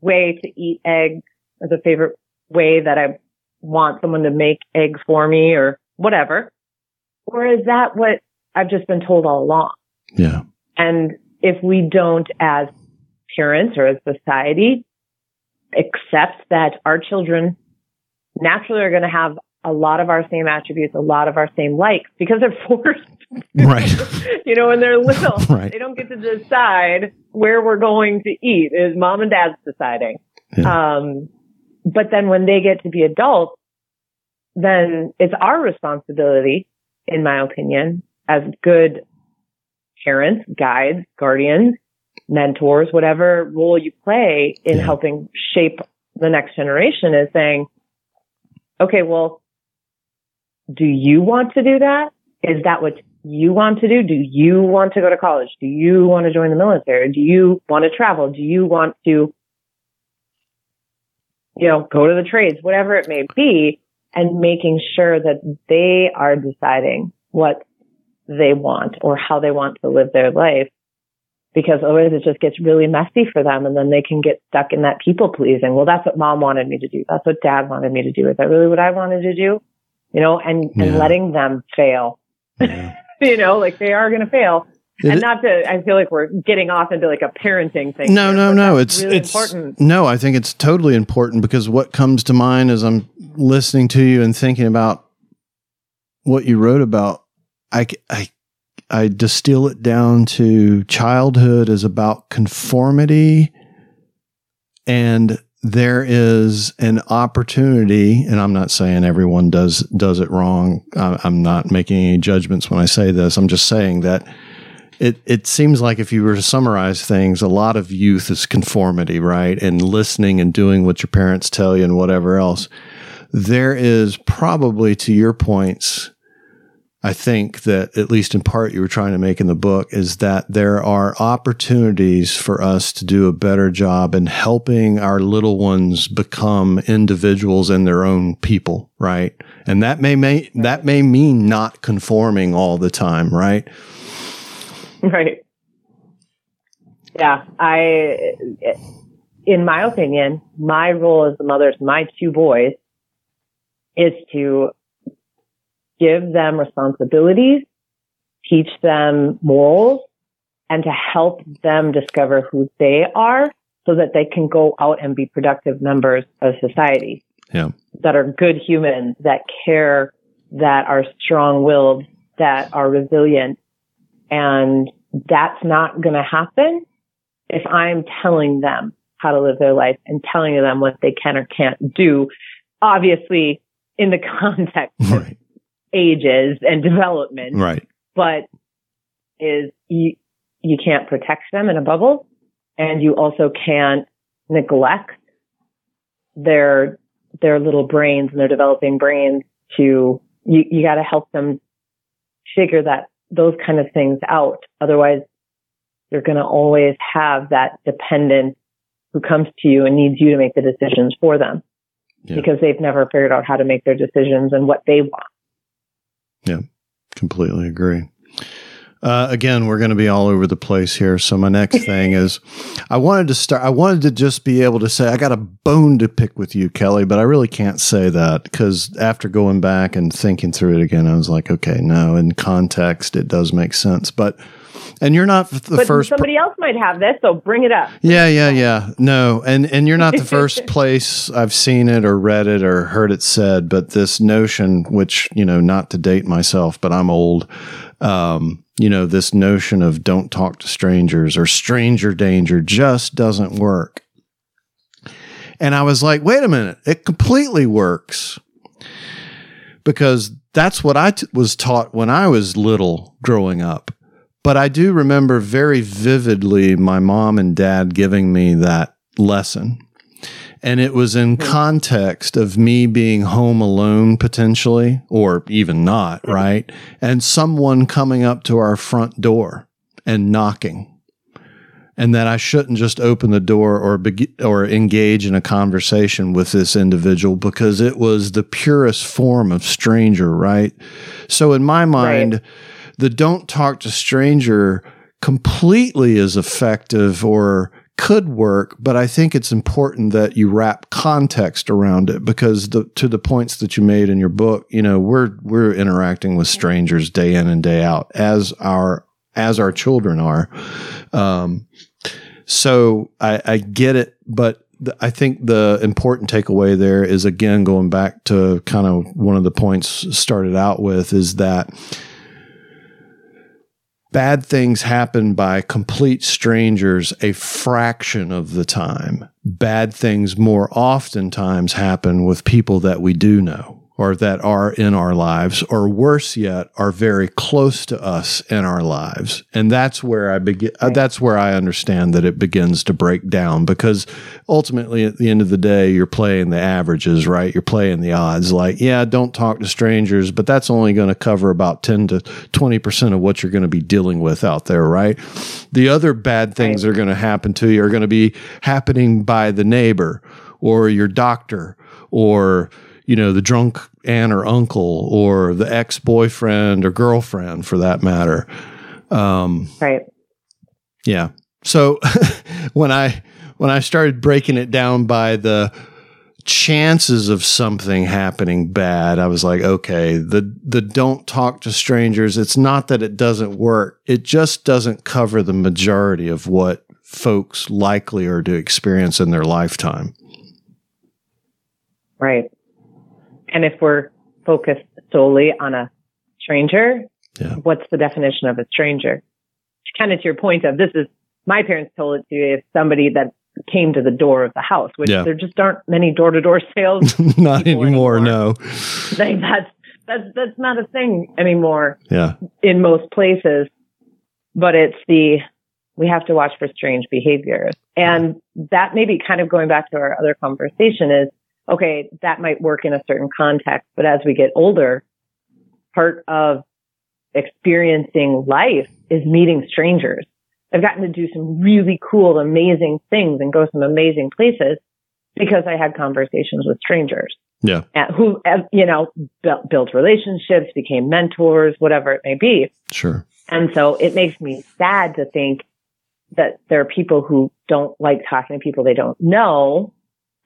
way to eat eggs? Or the favorite way that I want someone to make eggs for me or whatever? Or is that what I've just been told all along? Yeah. And if we don't as parents or as society accept that our children naturally are going to have a lot of our same attributes, a lot of our same likes because they're <laughs> forced. Right. <laughs> you know, when they're little, <laughs> right. they don't get to decide where we're going to eat. Is mom and dad's deciding. Yeah. Um, but then when they get to be adults, then it's our responsibility, in my opinion, as good parents, guides, guardians, mentors, whatever role you play in Yeah. helping shape the next generation is saying, okay, well, do you want to do that? Is that what you want to do? Do you want to go to college? Do you want to join the military? Do you want to travel? Do you want to, you know, go to the trades, whatever it may be, and making sure that they are deciding what they want or how they want to live their life. Because otherwise it just gets really messy for them and then they can get stuck in that people pleasing. Well, that's what mom wanted me to do. That's what dad wanted me to do. Is that really what I wanted to do? You know, and, Yeah. and letting them fail. Yeah. <laughs> you know, like they are going to fail. It- and not to, I feel like we're getting off into like a parenting thing. No, here, no, no. It's really it's important. no. I think it's totally important because what comes to mind as I'm listening to you and thinking about what you wrote about, I, I, I distill it down to childhood is about conformity, and there is an opportunity. And I'm not saying everyone does does it wrong. I'm not making any judgments when I say this. I'm just saying that it it seems like if you were to summarize things, a lot of youth is conformity, right? And listening and doing what your parents tell you and whatever else. There is probably to your points, I think that at least in part you were trying to make in the book is that there are opportunities for us to do a better job in helping our little ones become individuals and their own people, right? And that may, may that may mean not conforming all the time, right? <laughs> Right. Yeah, I, in my opinion, my role as the mother to my two boys is to give them responsibilities, teach them morals, and to help them discover who they are so that they can go out and be productive members of society. Yeah. That are good humans, that care, that are strong willed, that are resilient. And that's not going to happen if I'm telling them how to live their life and telling them what they can or can't do. Obviously, in the <laughs> context Right. Ages and development, Right. but is you, you can't protect them in a bubble and you also can't neglect their, their little brains and their developing brains to, you, you got to help them figure that, those kind of things out. Otherwise, you're going to always have that dependent who comes to you and needs you to make the decisions for them Yeah. because they've never figured out how to make their decisions and what they want. Yeah, completely agree. Uh, again, we're going to be all over the place here. So my next <laughs> thing is, I wanted to start. I wanted to just be able to say I got a bone to pick with you, Kelly, but I really can't say that because after going back and thinking through it again, I was like, okay, no. In context, it does make sense. But And you're not the but first. Somebody else might have this, so bring it up. Yeah, yeah, yeah. No, and and you're not the first <laughs> place I've seen it or read it or heard it said. But this notion, which you know, not to date myself, but I'm old. Um, you know, this notion of don't talk to strangers or stranger danger just doesn't work. And I was like, wait a minute, it completely works because that's what I t- was taught when I was little growing up. But I do remember very vividly my mom and dad giving me that lesson. And it was in hmm. context of me being home alone potentially, or even not, right? And someone coming up to our front door and knocking and that I shouldn't just open the door or be- or engage in a conversation with this individual because it was the purest form of stranger, right? So in my mind, right. The don't talk to stranger completely is effective or could work, but I think it's important that you wrap context around it because the, to the points that you made in your book, you know, we're we're interacting with strangers day in and day out as our as our children are. Um, so I, I get it, but I think the important takeaway there is again going back to kind of one of the points started out with is that bad things happen by complete strangers a fraction of the time. Bad things more oftentimes happen with people that we do know or that are in our lives, or worse yet, are very close to us in our lives. And that's where I begin, uh, that's where I understand that it begins to break down because ultimately at the end of the day, you're playing the averages, right? You're playing the odds. Like, yeah, don't talk to strangers, but that's only going to cover about 10 to 20% of what you're going to be dealing with out there, right? The other bad things right. that are going to happen to you are going to be happening by the neighbor or your doctor or you know, the drunk aunt or uncle or the ex boyfriend or girlfriend for that matter. Um, right. Yeah. So <laughs> when I when I started breaking it down by the chances of something happening bad, I was like, okay, the the don't talk to strangers. It's not that it doesn't work; it just doesn't cover the majority of what folks likely are to experience in their lifetime. Right. And if we're focused solely on a stranger, yeah. what's the definition of a stranger? Kind of to your point of this is my parents told it to you if somebody that came to the door of the house, which yeah. there just aren't many door to door sales. <laughs> not anymore, anymore, no. <laughs> Like that's that's that's not a thing anymore. Yeah. In most places. But it's the we have to watch for strange behaviors. And that may be kind of going back to our other conversation is okay, that might work in a certain context, but as we get older, part of experiencing life is meeting strangers. I've gotten to do some really cool, amazing things and go some amazing places because I had conversations with strangers. Yeah. Who, you know, built relationships, became mentors, whatever it may be. Sure. And so it makes me sad to think that there are people who don't like talking to people they don't know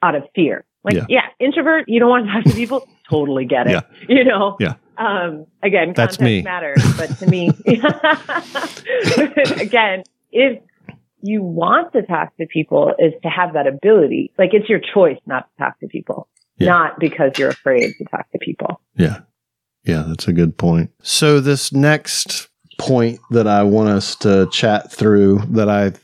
out of fear. Like, yeah. yeah, introvert, you don't want to talk to people. <laughs> totally get it. Yeah. You know? Yeah. Um, again, That's me. matters, but to me, <laughs> again, if you want to talk to people is to have that ability. Like it's your choice not to talk to people, yeah. not because you're afraid to talk to people. Yeah. Yeah, that's a good point. So this next point that I want us to chat through that I th-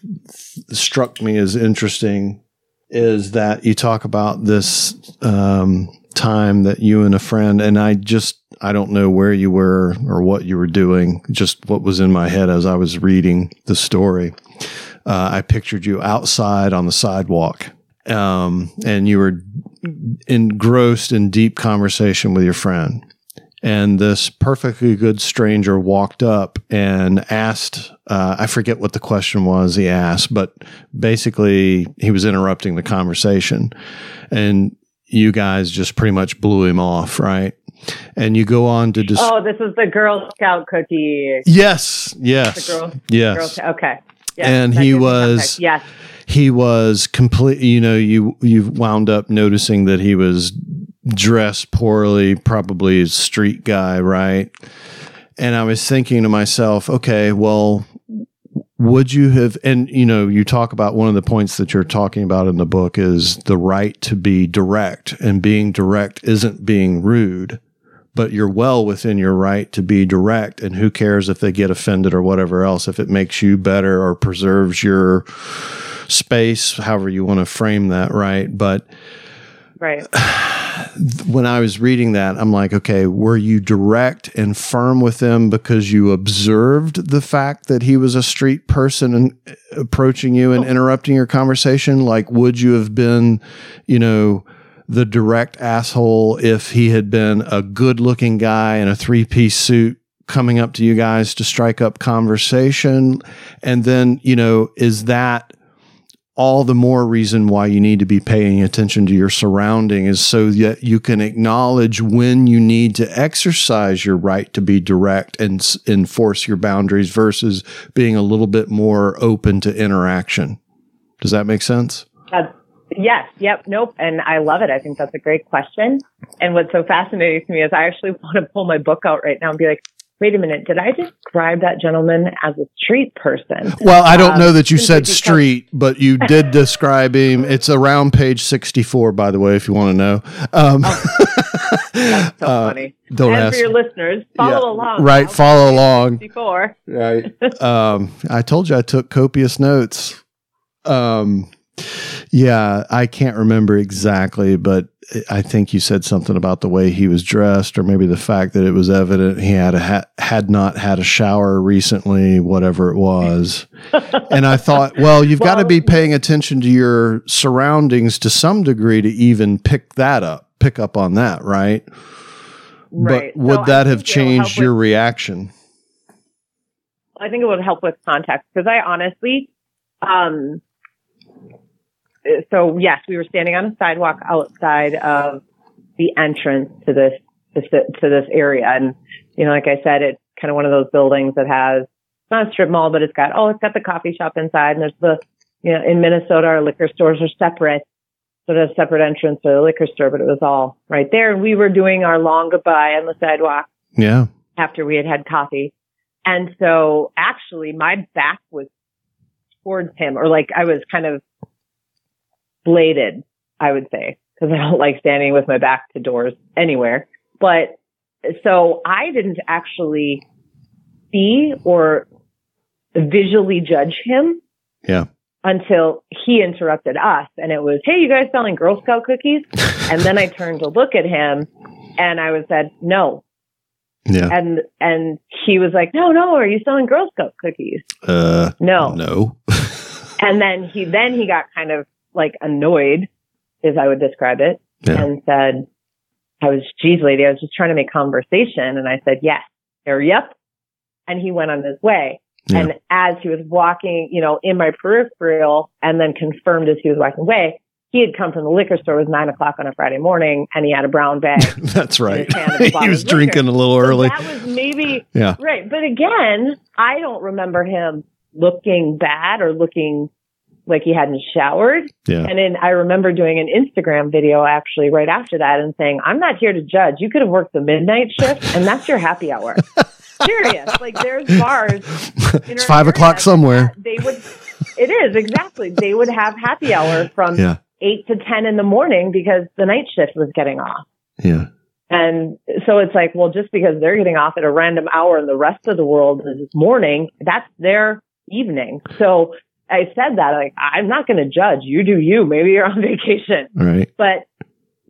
struck me as interesting is that you talk about this um, time that you and a friend, and I just, I don't know where you were or what you were doing, just what was in my head as I was reading the story. Uh, I pictured you outside on the sidewalk, um, and you were engrossed in deep conversation with your friend and this perfectly good stranger walked up and asked uh, i forget what the question was he asked but basically he was interrupting the conversation. And you guys just pretty much blew him off right? And you go on to dis- oh this is the girl scout cookie yes yes girl, yes. Girl, okay. Yes, and he was yes. he was complete you know you you wound up noticing that he was dressed poorly, probably a street guy, right? And I was thinking to myself, okay, well, would you have and you know you talk about one of the points that you're talking about in the book is the right to be direct and being direct isn't being rude but you're well within your right to be direct and who cares if they get offended or whatever else if it makes you better or preserves your space however you want to frame that right but right when I was reading that, I'm like, okay, were you direct and firm with him because you observed the fact that he was a street person and uh, approaching you and oh. interrupting your conversation? Like, would you have been, you know, the direct asshole if he had been a good looking guy in a three piece suit coming up to you guys to strike up conversation? And then, you know, is that all the more reason why you need to be paying attention to your surrounding is so that you can acknowledge when you need to exercise your right to be direct and enforce your boundaries versus being a little bit more open to interaction. Does that make sense? Uh, yes. Yep. Nope. And I love it. I think that's a great question. And what's so fascinating to me is I actually <laughs> want to pull my book out right now and be like, wait a minute, did I describe that gentleman as a street person? Well, I don't um, know that you said street, but you <laughs> did describe him. It's around page 64, by the way, if you want to know. Um, oh, <laughs> that's so uh, funny. Don't and ask. for your listeners, follow yeah, along. Right, follow along. 64. Right. <laughs> um, I told you I took copious notes. Um, yeah, I can't remember exactly, but I think you said something about the way he was dressed, or maybe the fact that it was evident he had a ha- had not had a shower recently, whatever it was. <laughs> and I thought, well, you've well, got to be paying attention to your surroundings to some degree to even pick that up, pick up on that, right? Right. But would so that have changed your with, reaction? I think it would help with context because I honestly, um, so yes, we were standing on a sidewalk outside of the entrance to this, to this area. And, you know, like I said, it's kind of one of those buildings that has, not a strip mall, but it's got, oh, it's got the coffee shop inside and there's the, you know, in Minnesota, our liquor stores are separate. So there's a separate entrance to the liquor store, but it was all right there. And we were doing our long goodbye on the sidewalk. Yeah. After we had had coffee. And so actually my back was towards him or like I was kind of bladed, I would say, because I don't like standing with my back to doors anywhere. But so I didn't actually see or visually judge him. Yeah. Until he interrupted us and it was, Hey, you guys selling Girl Scout cookies? <laughs> and then I turned to look at him and I was said, no. Yeah. And, and he was like, no, no, are you selling Girl Scout cookies? Uh, no. No. <laughs> and then he, then he got kind of like annoyed, as I would describe it, yeah. and said, I was, geez, lady, I was just trying to make conversation. And I said, yes, or yep. And he went on his way. Yeah. And as he was walking, you know, in my peripheral and then confirmed as he was walking away, he had come from the liquor store. It was nine o'clock on a Friday morning and he had a brown bag. <laughs> That's right. <laughs> he was drinking a little early. So that was maybe, yeah. Right. But again, I don't remember him looking bad or looking like he hadn't showered. Yeah. And then I remember doing an Instagram video actually right after that and saying, I'm not here to judge. You could have worked the midnight shift and that's your happy hour. <laughs> Serious. Like there's bars. It's five o'clock somewhere. They would, it is exactly. They would have happy hour from yeah. eight to 10 in the morning because the night shift was getting off. Yeah. And so it's like, well, just because they're getting off at a random hour and the rest of the world is morning, that's their evening. So I said that, like, I'm not going to judge. You do you. Maybe you're on <laughs> vacation. Right. But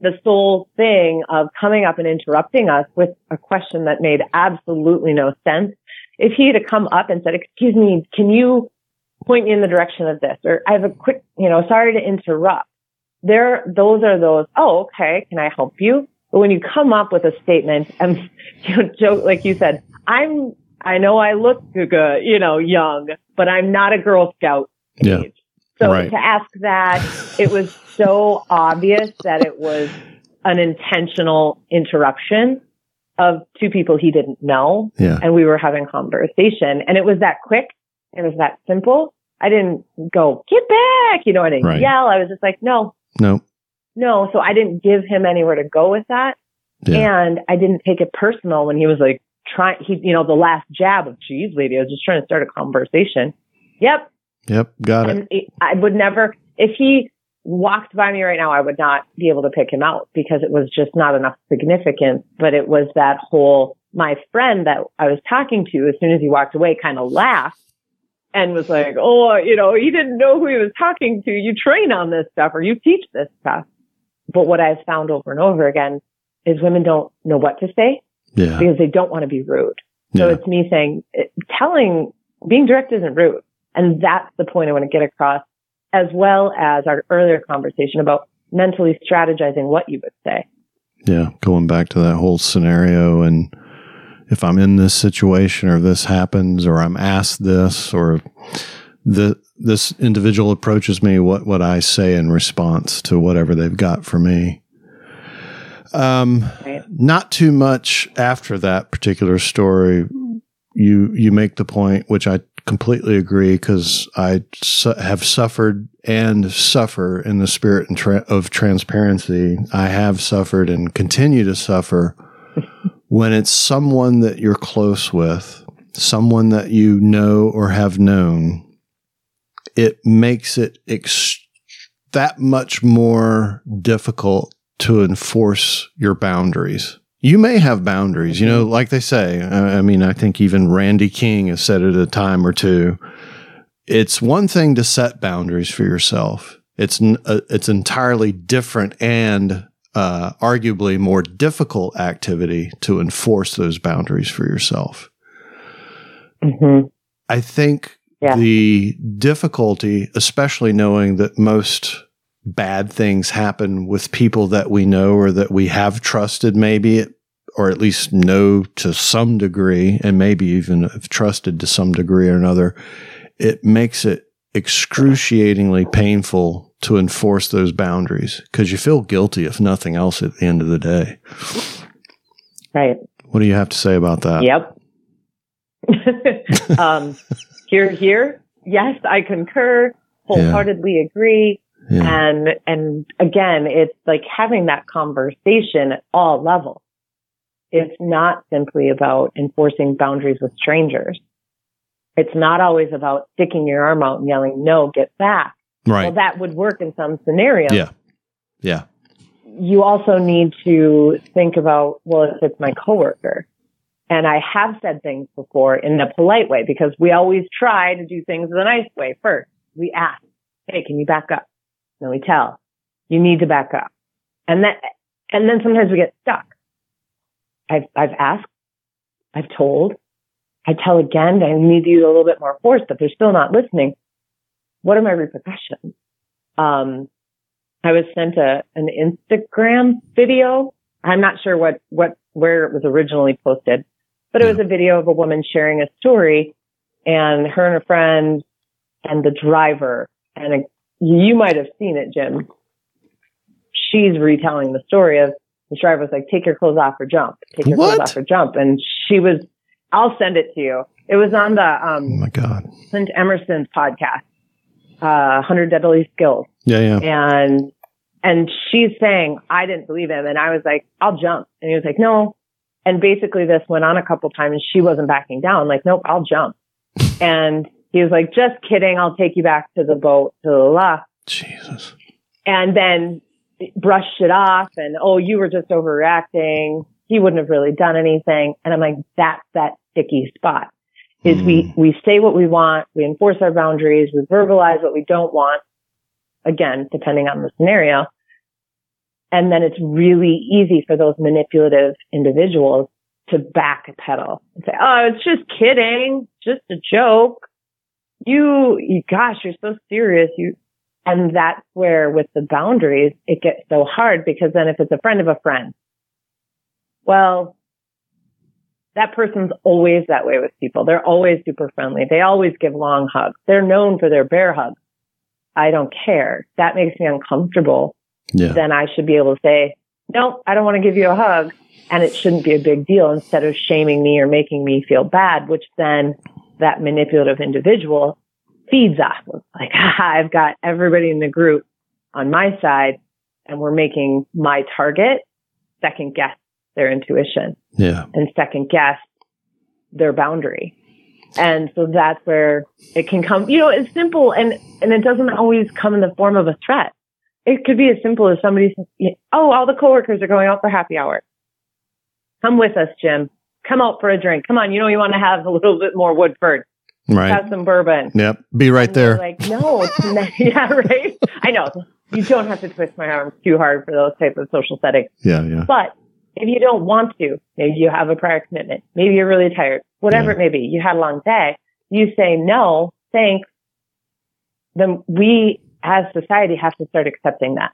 the sole thing of coming up and interrupting us with a question that made absolutely no sense. If he had come up and said, excuse me, can you point me in the direction of this? Or I have a quick, you know, sorry to interrupt. There, those are those, oh, okay, can I help you? But when you come up with a statement and, <laughs> you know, joke, like you said, I'm I know I look good, you know, young, but I'm not a Girl Scout yeah. So right. to ask that, it was so obvious that it was an intentional interruption of two people he didn't know. Yeah. And we were having conversation and it was that quick. It was that simple. I didn't go, get back. You know, I didn't right. yell. I was just like, no, no, no. So I didn't give him anywhere to go with that. Yeah. And I didn't take it personal when he was like, trying, he, you know, the last jab of, geez, lady, I was just trying to start a conversation. Yep. Yep. Got it. And I would never, if he walked by me right now, I would not be able to pick him out because it was just not enough significance. But it was that whole, my friend that I was talking to, as soon as he walked away, kind of laughed and was like, Oh, you know, he didn't know who he was talking to. You train on this stuff or you teach this stuff. But what I've found over and over again is women don't know what to say yeah. because they don't want to be rude. So Yeah. it's me saying, telling, being direct isn't rude. And that's the point I want to get across, as well as our earlier conversation about mentally strategizing what you would say. Yeah, going back to that whole scenario and if I'm in this situation or this happens or I'm asked this or the this individual approaches me, what what I say in response to whatever they've got for me. Um Right. not too much after that particular story you you make the point which I completely agree because I su- have suffered and suffer in the spirit tra- of transparency. I have suffered and continue to suffer <laughs> when it's someone that you're close with, someone that you know or have known. It makes it ex- that much more difficult to enforce your boundaries. You may have boundaries, you know, like they say. I I mean, I think even Randy King has said it a time or two. It's one thing to set boundaries for yourself. It's uh, it's entirely different and uh, arguably more difficult activity to enforce those boundaries for yourself. Mm-hmm. I think Yeah. the difficulty, especially knowing that most bad things happen with people that we know or that we have trusted, maybe, or at least know to some degree, and maybe even have trusted to some degree or another, it makes it excruciatingly painful to enforce those boundaries because you feel guilty, if nothing else, at the end of the day. Right. What do you have to say about that? Yep. <laughs> <laughs> um, here, here. Yes, I concur. Wholeheartedly agree. Yeah. And, and again, it's like having that conversation at all levels. It's not simply about enforcing boundaries with strangers. It's not always about sticking your arm out and yelling, no, get back. Well, Right. that would work in some scenarios. Yeah. Yeah. you also need to think about, well, if it's my coworker, and I have said things before in a polite way because we always try to do things the nice way first. We ask, hey, can you back up? Then we tell, you need to back up. And then, and then sometimes we get stuck. I've, I've asked, I've told, I tell again, I need to use a little bit more force, but they're still not listening. What are my repercussions? Um, I was sent a an Instagram video. I'm not sure what what where it was originally posted, but it was a video of a woman sharing a story, and her and a friend and the driver and a, you might have seen it, Jim. She's retelling the story of the driver was like, "Take your clothes off or jump. Take your What? clothes off or jump," and she was. I'll send it to you. It was on the um, Oh my God. Clint Emerson's podcast, uh, 100 Deadly Skills Yeah. Yeah. and and she's saying I didn't believe him, and I was like, I'll jump, and he was like, no. And basically, this went on a couple times, and she wasn't backing down. Like, nope, I'll jump. <laughs> and he was like, just kidding, I'll take you back to the boat to the left. Jesus. And then brushed it off, and oh, you were just overreacting. He wouldn't have really done anything. And I'm like, that's that sticky spot. Is we hmm. we say what we want, we enforce our boundaries, we verbalize what we don't want. Again, depending on the scenario. And then it's really easy for those manipulative individuals to backpedal and say, Oh, it's just kidding. Just a joke. You, you, gosh, you're so serious. You, and that's where with the boundaries, it gets so hard because then if it's a friend of a friend, well, that person's always that way with people. They're always super friendly. They always give long hugs. They're known for their bear hugs. I don't care. That makes me uncomfortable. Yeah. Then I should be able to say, nope, I don't want to give you a hug. And it shouldn't be a big deal instead of shaming me or making me feel bad, which then that manipulative individual feeds off of. Like, haha, <laughs> I've got everybody in the group on my side and we're making my target second guess their intuition Yeah. and second guess their boundary. And so that's where it can come, you know, it's simple and, and it doesn't always come in the form of a threat. It could be as simple as somebody says, Oh, all the coworkers are going out for happy hour. Come with us, Jim. Come out for a drink. Come on. You know, you want to have a little bit more Woodford. Right. Have some bourbon. Yep. Be right And there. Like, no, <laughs> yeah, right. I know. You don't have to twist my arms too hard for those types of social settings. yeah. Yeah. But if you don't want to, maybe you have a prior commitment, maybe you're really tired, whatever Yeah. it may be, you had a long day, you say no, thanks, then we as society have to start accepting that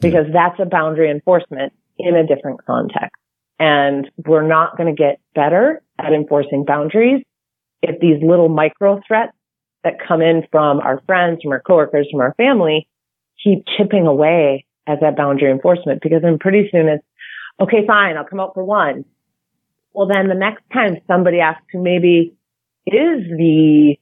because that's a boundary enforcement in a different context. And we're not going to get better at enforcing boundaries if these little micro threats that come in from our friends, from our coworkers, from our family keep chipping away at that boundary enforcement because then pretty soon it's, okay, fine, I'll come out for one. Well, then the next time somebody asks who maybe is the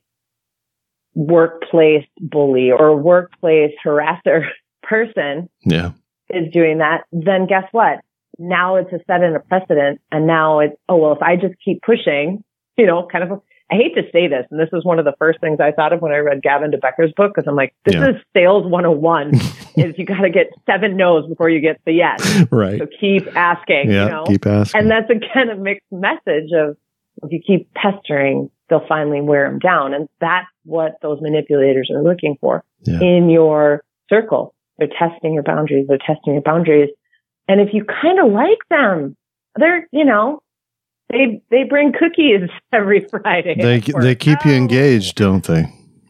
workplace bully or workplace harasser <laughs> person Yeah. is doing that, then guess what? Now it's a set in a precedent and now it's, oh, well, if I just keep pushing, you know, kind of, I hate to say this, and this is one of the first things I thought of when I read Gavin de Becker's book, because I'm like, this Yeah. is sales 101 <laughs> is you got to get seven no's before you get the yes. Right. So keep asking, Yeah. you know, Keep asking. and that's again a mixed message of if you keep pestering, they'll finally wear them down. And that's what those manipulators are looking for Yeah. in your circle. They're testing your boundaries. They're testing your boundaries. And if you kind of like them, they're, you know, they, they bring cookies <laughs> every Friday. they they keep you Oh. engaged, don't they?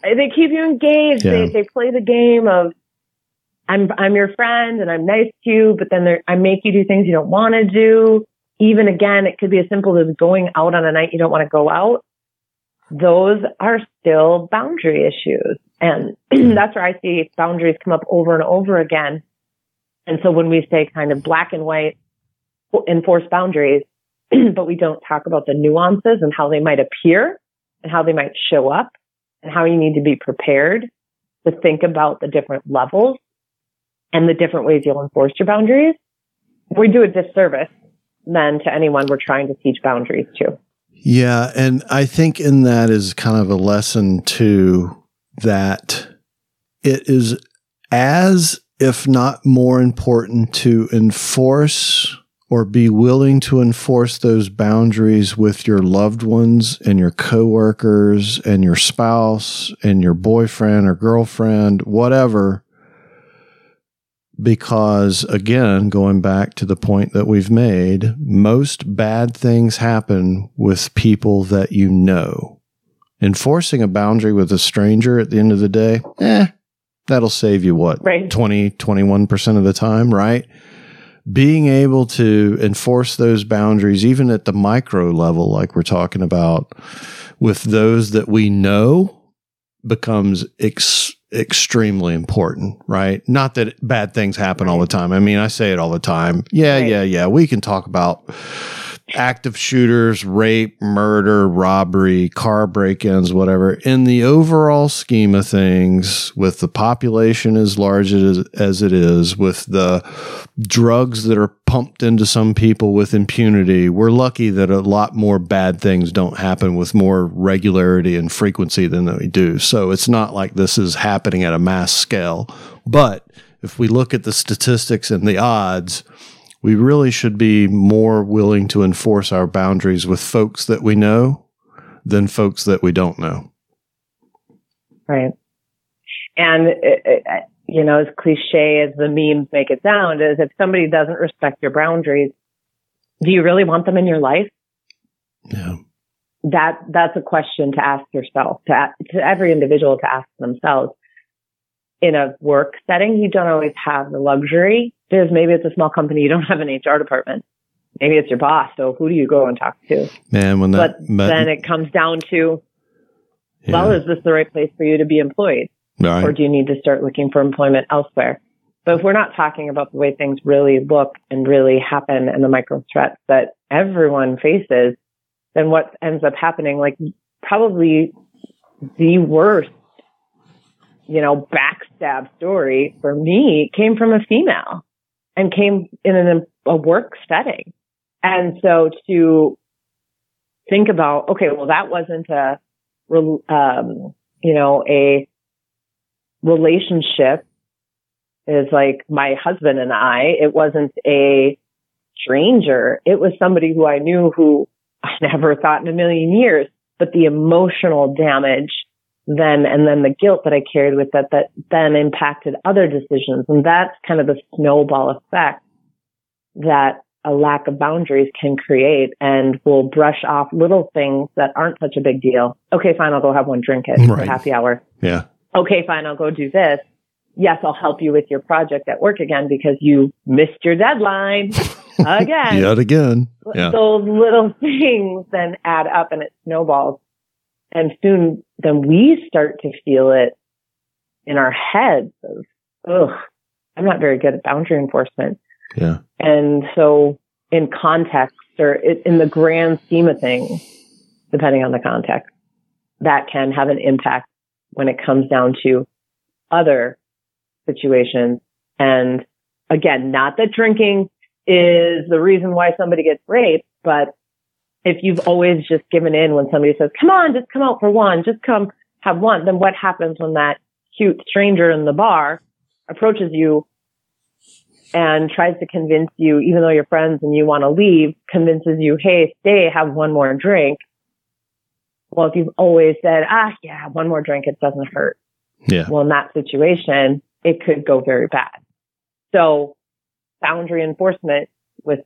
Uh, they keep you engaged. Yeah. They, they play the game of, I'm, I'm your friend and I'm nice to you, but then I make you do things you don't want to do. Even again, it could be as simple as going out on a night you don't want to go out. Those are still boundary issues. And <clears throat> that's where I see boundaries come up over and over again. And so when we say kind of black and white enforce boundaries, <clears throat> but we don't talk about the nuances and how they might appear and how they might show up and how you need to be prepared to think about the different levels and the different ways you'll enforce your boundaries, we do a disservice then to anyone we're trying to teach boundaries to. Yeah, and I think in that is kind of a lesson too that it is as if not more important to enforce or be willing to enforce those boundaries with your loved ones and your coworkers and your spouse and your boyfriend or girlfriend, whatever. Because again, going back to the point that we've made, most bad things happen with people that you know. Enforcing a boundary with a stranger at the end of the day, eh, that'll save you what? Right. 20, 21% of the time, right? Being able to enforce those boundaries, even at the micro level, like we're talking about, with those that we know, becomes ex- extremely important, right? Not that bad things happen all the time. I mean, I say it all the time. Yeah, Right. yeah, yeah. We can talk about active shooters, rape, murder, robbery, car break ins, whatever. In the overall scheme of things, with the population as large as, it is, with the drugs that are pumped into some people with impunity, we're lucky that a lot more bad things don't happen with more regularity and frequency than they do. So it's not like this is happening at a mass scale. But if we look at the statistics and the odds, we really should be more willing to enforce our boundaries with folks that we know than folks that we don't know. Right. And, it, it, you know, as cliche as the memes make it sound, is if somebody doesn't respect your boundaries, do you really want them in your life? Yeah. That, that's a question to ask yourself, to, to every individual to ask themselves. In a work setting, you don't always have the luxury because maybe it's a small company, you don't have an HR department. Maybe it's your boss. So who do you go and talk to? Man, when that, But then it comes down to, yeah. well, is this the right place for you to be employed? Right. or do you need to start looking for employment elsewhere? But if we're not talking about the way things really look and really happen and the micro threats that everyone faces, then what ends up happening, like probably the worst, you know, backstab story for me came from a female and came in an, a work setting. And so to think about, okay, well, that wasn't a, um, you know, a relationship is like my husband and I. It wasn't a stranger. It was somebody who I knew who I <laughs> never thought in a million years, but the emotional damage then and then the guilt that I carried with that that then impacted other decisions. And that's kind of the snowball effect that a lack of boundaries can create and will brush off little things that aren't such a big deal. Okay, fine, I'll go have one drink at right. happy hour. Yeah. Okay, fine, I'll go do this. Yes, I'll help you with your project at work again because you missed your deadline <laughs> again. Yet again. Yeah. Those little <laughs> things then add up and it snowballs. And soon then we start to feel it in our heads of, ugh, I'm not very good at boundary enforcement. Yeah. And so in context or in the grand scheme of things, depending on the context, that can have an impact when it comes down to other situations. And again, not that drinking is the reason why somebody gets raped, but if you've always just given in when somebody says, come on, just come out for one, just come have one, then what happens when that cute stranger in the bar approaches you and tries to convince you, even though you're friends and you want to leave, convinces you, hey, stay, have one more drink. Well, if you've always said, ah, yeah, one more drink, it doesn't hurt. Yeah. Well, in that situation, it could go very bad. So boundary enforcement with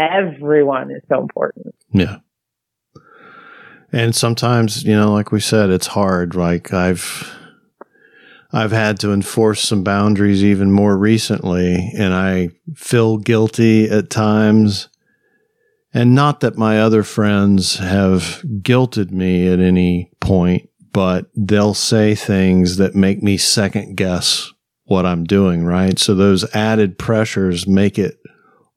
everyone is so important. Yeah. And sometimes, you know, like we said, it's hard. Like I've, I've had to enforce some boundaries even more recently, and I feel guilty at times. And not that my other friends have guilted me at any point, but they'll say things that make me second guess what I'm doing, right? So those added pressures make it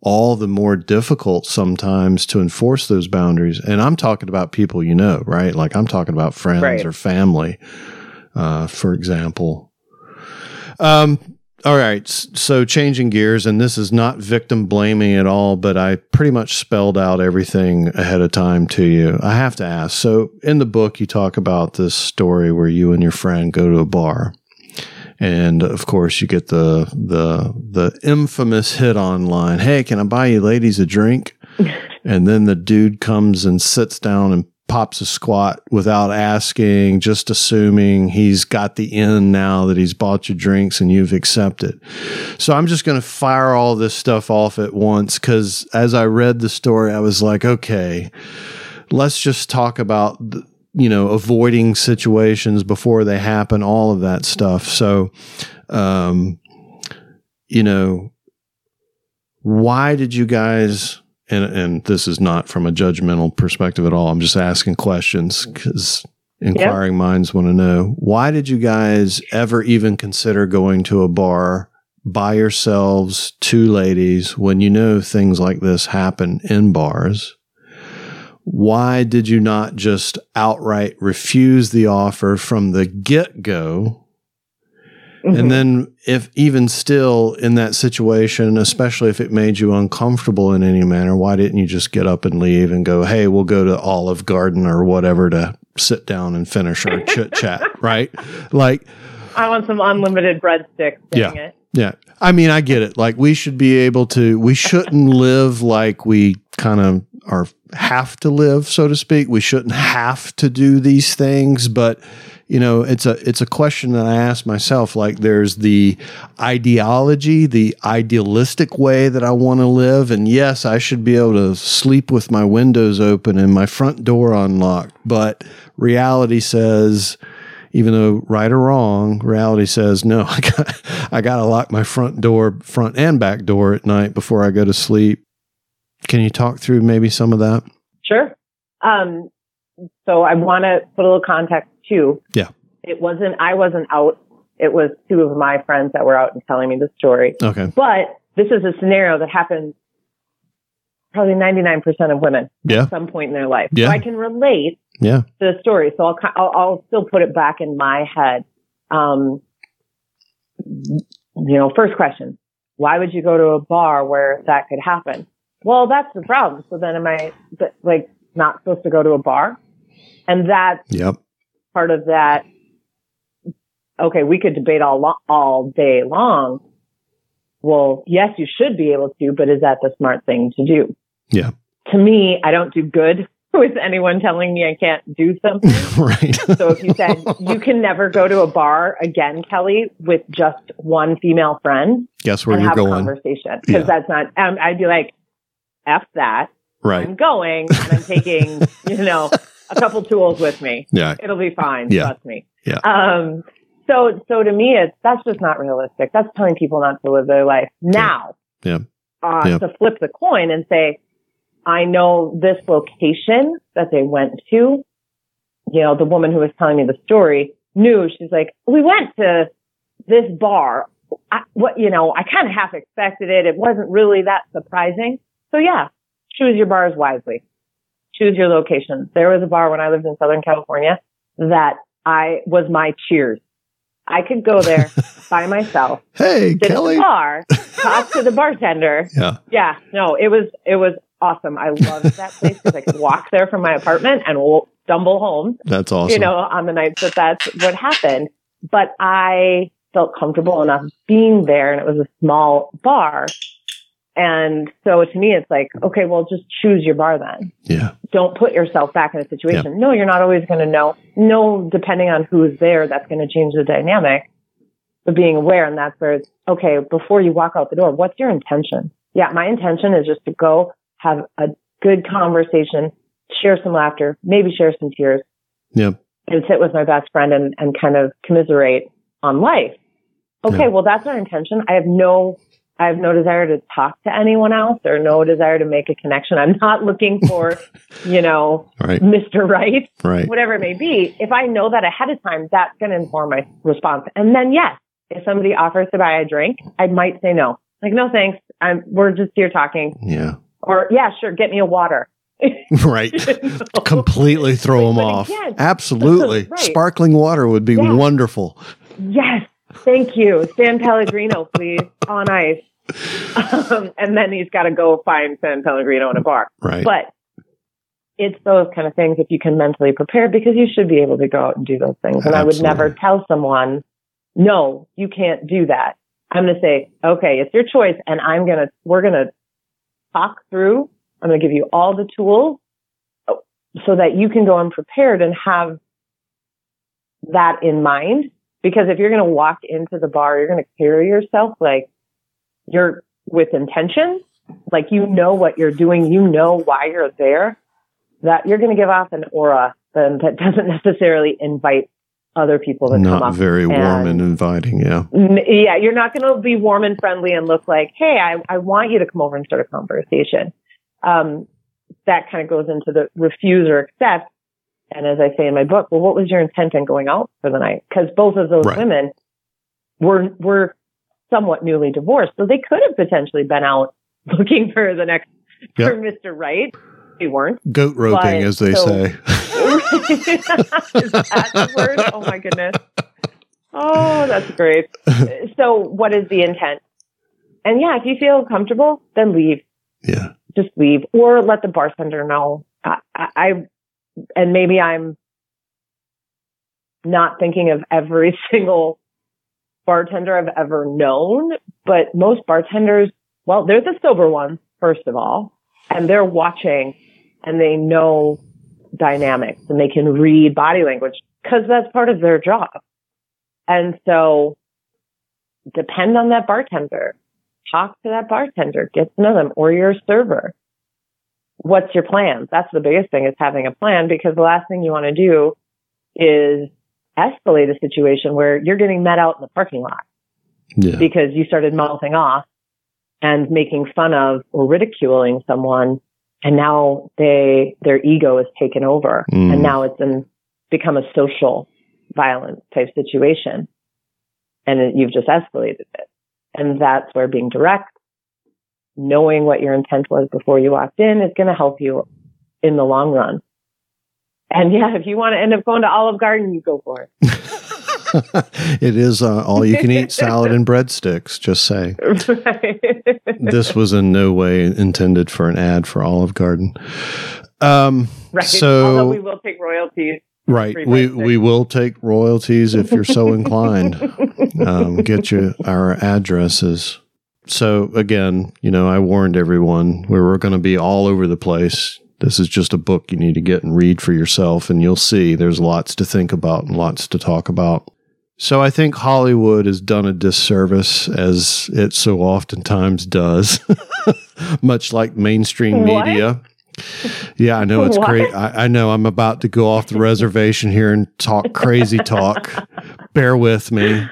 all the more difficult sometimes to enforce those boundaries. And I'm talking about people you know, right? Like I'm talking about friends right. or family, uh, for example. Um, all right. So changing gears, and this is not victim blaming at all, but I pretty much spelled out everything ahead of time to you. I have to ask. So in the book, you talk about this story where you and your friend go to a bar and of course, you get the the the infamous hit on line. Hey, can I buy you ladies a drink? <laughs> and then the dude comes and sits down and pops a squat without asking, just assuming he's got the in now that he's bought you drinks and you've accepted. So I'm just going to fire all this stuff off at once because as I read the story, I was like, okay, let's just talk about the, you know, avoiding situations before they happen, all of that stuff. So, um, you know, why did you guys, and, and this is not from a judgmental perspective at all, I'm just asking questions because inquiring yep. minds want to know why did you guys ever even consider going to a bar by yourselves, two ladies, when you know things like this happen in bars? Why did you not just outright refuse the offer from the get go? Mm-hmm. And then, if even still in that situation, especially if it made you uncomfortable in any manner, why didn't you just get up and leave and go, hey, we'll go to Olive Garden or whatever to sit down and finish our <laughs> chit chat, right? Like, I want some unlimited breadsticks. Yeah. It. Yeah. I mean, I get it. Like, we should be able to, we shouldn't live like we kind of are have to live, so to speak. We shouldn't have to do these things, but you know, it's a it's a question that I ask myself. Like, there's the ideology, the idealistic way that I want to live, and yes, I should be able to sleep with my windows open and my front door unlocked. But reality says, even though right or wrong, reality says no. <laughs> I got I got to lock my front door, front and back door at night before I go to sleep. Can you talk through maybe some of that? Sure. Um, so I want to put a little context too. Yeah. It wasn't, I wasn't out. It was two of my friends that were out and telling me the story. Okay. But this is a scenario that happens probably 99% of women yeah. at some point in their life. Yeah. So I can relate yeah. to the story. So I'll, I'll, I'll still put it back in my head. Um, you know, first question, why would you go to a bar where that could happen? Well, that's the problem. So then am I, like, not supposed to go to a bar. And that's Yep. part of that. Okay, we could debate all lo- all day long. Well, yes, you should be able to, but is that the smart thing to do? Yeah. To me, I don't do good <laughs> with anyone telling me I can't do something. <laughs> right. So if you said you can never go to a bar again, Kelly, with just one female friend Guess where you're going. conversation, because Yeah. that's not. Um, I'd be like, "F that." Right. I'm going and I'm taking, <laughs> you know, a couple tools with me. Yeah. It'll be fine. Yeah. Trust me. Yeah. Um, so, so to me, it's, that's just not realistic. That's telling people not to live their life. Now, Yeah. Uh, Yeah. to flip the coin and say, I know this location that they went to. You know, the woman who was telling me the story knew she's like, we went to this bar. I, what, you know, I kind of half expected it. It wasn't really that surprising. So yeah, choose your bars wisely. Choose your location. There was a bar when I lived in Southern California that I was my cheers. I could go there <laughs> by myself, Hey, Kelly. the bar, talk to the bartender. <laughs> Yeah. Yeah, no, it was it was awesome. I loved that place because I could walk there from my apartment and stumble home. That's awesome. You know, on the nights that that's what happened. But I felt comfortable enough being there, and it was a small bar. And so to me, it's like, okay, well, just choose your bar then yeah. don't put yourself back in a situation. No, you're not always going to know. No, depending on who's there, that's going to change the dynamic. But being aware, and that's where it's okay. Before you walk out the door, what's your intention? Yeah, my intention is just to go have a good conversation, share some laughter, maybe share some tears, Yep. and sit with my best friend and, and kind of commiserate on life. Okay, Yeah. well, that's our intention. I have no, I have no desire to talk to anyone else or no desire to make a connection. I'm not looking for, <laughs> you know, Right. Mr. Right, Right. whatever it may be. If I know that ahead of time, that's going to inform my response. And then, yes, if somebody offers to buy a drink, I might say no. Like, no, thanks. I'm, we're just here talking. Yeah. Or, yeah, sure, get me a water. <laughs> <laughs> Right. Completely throw them off. again- Absolutely. Right. Sparkling water would be wonderful. Yes, thank you. San Pellegrino, please, on ice. Um, and then he's got to go find San Pellegrino in a bar. Right. But it's those kind of things if you can mentally prepare because you should be able to go out and do those things. And I would never tell someone, no, you can't do that. I'm going to say, okay, it's your choice. And I'm going to, we're going to talk through. I'm going to give you all the tools oh, so that you can go unprepared and have that in mind. Because if you're going to walk into the bar, you're going to carry yourself like you're with intention, like you know what you're doing, you know why you're there, that you're going to give off an aura that, that doesn't <laughs> necessarily invite other people to come Not up. very warm and and- inviting. Yeah. Yeah, you're not going to be warm and friendly and look like, hey, I, I want you to come over and start a conversation. Um, that kind of goes into the refuse or accept. And as I say in my book, well, what was your intent in going out for the night? Because both of those Right. women were were somewhat newly divorced, so they could have potentially been out <laughs> looking for the next Yep. for Mr. Right. They weren't. Goat roping, But, as they so- say. <laughs> Is that the word? Oh my goodness. Oh, that's great. <laughs> So, what is the intent? And yeah, if you feel comfortable, then leave. yeah. Just leave, or let the bartender know. I and maybe I'm not thinking of every <laughs> single bartender I've ever known, but most bartenders, well, they're the sober ones, first of all, and they're watching and they know dynamics and they can read body language because that's part of their job. And so depend on that bartender. Talk to that bartender, get to know them or your server. What's your plan? That's the biggest thing is having a plan because the last thing you want to do is escalate a situation where you're getting met out in the parking lot Yeah. because you started mouthing off and making fun of or ridiculing someone and now they their ego is taken over Mm. and now it's an become a social violence type situation and it, you've just escalated it and that's where being direct knowing what your intent was before you walked in is going to help you in the long run and yeah if you want to end up going to olive garden you go for it <laughs> it is uh, all you can eat <laughs> salad and breadsticks. Just say. this was in no way intended for an ad for Olive Garden. Um, right. So Although we will take royalties. Right. We we will take royalties if you're so inclined. <laughs> um, get you our addresses. So again, you know, I warned everyone we were going to be all over the place. This is just a book you need to get and read for yourself, and you'll see there's lots to think about and lots to talk about. So I think Hollywood has done a disservice, as it so oftentimes does, <laughs> much like mainstream What? media. Yeah, I know it's great. I, I know I'm about to go off the reservation here and talk crazy talk. Bear with me.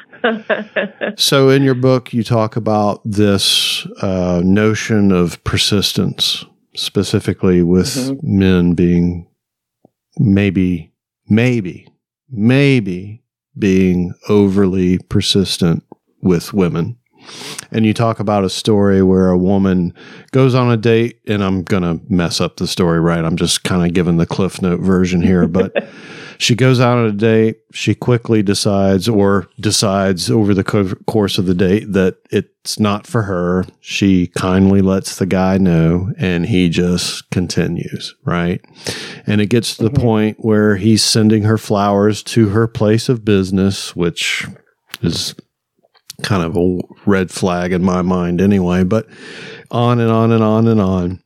So, in your book, you talk about this uh, notion of persistence, specifically with Mhm. men being maybe, maybe, maybe being overly persistent with women. And you talk about a story where a woman goes on a date, and I'm going to mess up the story, right? I'm just kind of giving the Cliff Note version here, but <laughs> she goes out on a date. She quickly decides, or decides over the co- course of the date, that it's not for her. She kindly lets the guy know, and he just continues, right? And it gets to the Mhm. point where he's sending her flowers to her place of business, which is kind of a red flag in my mind anyway, but on and on and on and on.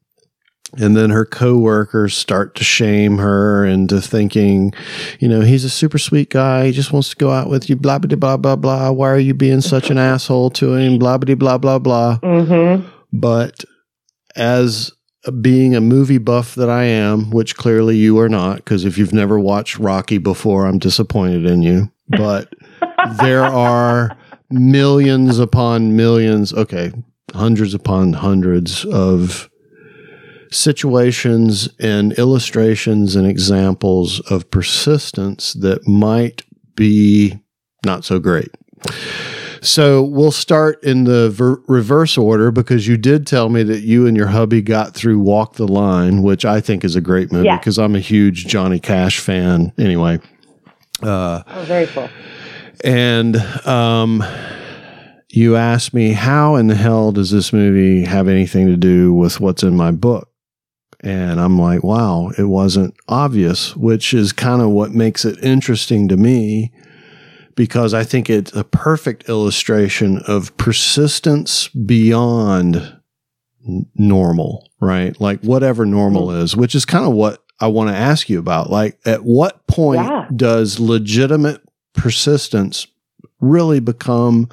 And then her coworkers start to shame her into thinking, you know, he's a super sweet guy. He just wants to go out with you, blah, blah, blah, blah, blah. Why are you being such an asshole to him? Blah, blah, blah, blah, blah. mm-hmm. But as being a movie buff that I am, which clearly you are not, because if you've never watched Rocky before, I'm disappointed in you. But <laughs> there are millions upon millions, okay, hundreds upon hundreds of situations and illustrations and examples of persistence that might be not so great. So we'll start in the ver- reverse order because you did tell me that you and your hubby got through Walk the Line, which I think is a great movie because I'm a huge Johnny Cash fan. Anyway, uh, Oh, very cool. And um, you asked me, how in the hell does this movie have anything to do with what's in my book? And I'm like, wow, it wasn't obvious, which is kind of what makes it interesting to me because I think it's a perfect illustration of persistence beyond normal, right? Like whatever normal is, which is kind of what I want to ask you about. Like, at what point Yeah. does legitimate persistence really become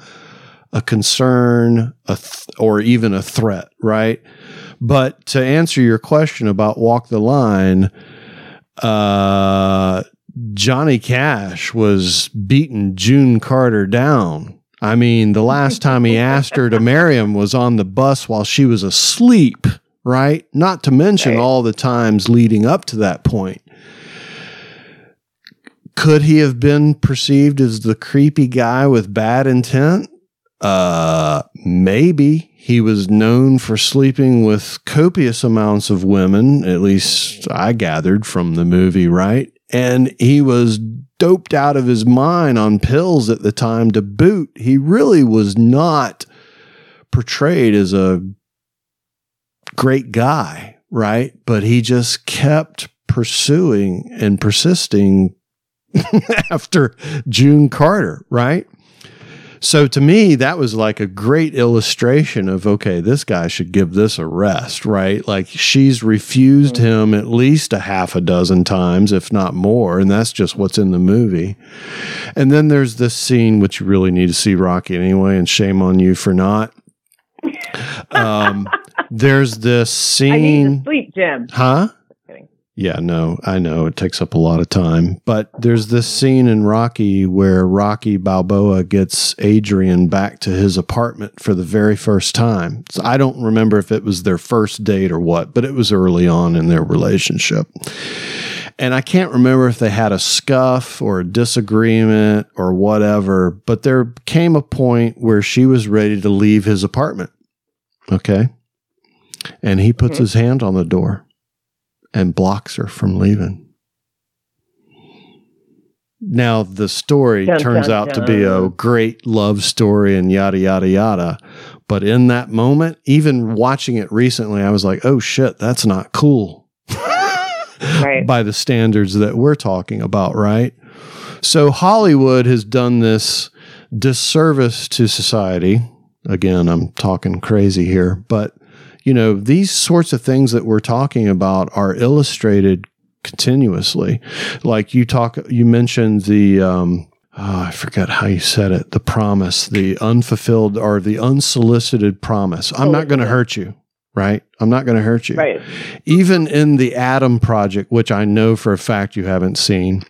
a concern a th- or even a threat, right? But to answer your question about walk the line, uh, Johnny Cash was beating June Carter down. I mean, the last <laughs> time he asked her to marry him was on the bus while she was asleep, right? Not to mention all the times leading up to that point. Could he have been perceived as the creepy guy with bad intent? Uh, maybe he was known for sleeping with copious amounts of women, at least I gathered from the movie, right? And he was doped out of his mind on pills at the time to boot. He really was not portrayed as a great guy, right? But he just kept pursuing and persisting <laughs> after June Carter, right? So to me, that was like a great illustration of okay, this guy should give this a rest, right? Like she's refused him at least a half a dozen times, if not more, and that's just what's in the movie. And then there's this scene which you really need to see Rocky anyway, and shame on you for not. <laughs> Um, there's this scene. I need to sleep, Jim. huh? Yeah, no, I know it takes up a lot of time. But there's this scene in Rocky where Rocky Balboa gets Adrian back to his apartment for the very first time. So I don't remember if it was their first date or what, but it was early on in their relationship. And I can't remember if they had a scuff or a disagreement or whatever, but there came a point where she was ready to leave his apartment. Okay. And he puts Mhm. his hand on the door and blocks her from leaving. Now the story Dun, turns dun, out to be a great love story and yada yada yada. But in that moment, even watching it recently, I was like, "Oh shit, that's not cool." Right. <laughs> By the standards that we're talking about, right? So Hollywood has done this disservice to society. Again, I'm talking crazy here, but you know, these sorts of things that we're talking about are illustrated continuously. Like you talk, you mentioned the, um, oh, I forget how you said it, the promise, the unfulfilled or the unsolicited promise. I'm not going to hurt you, right? I'm not going to hurt you. Right. Even in the Adam Project, which I know for a fact you haven't seen.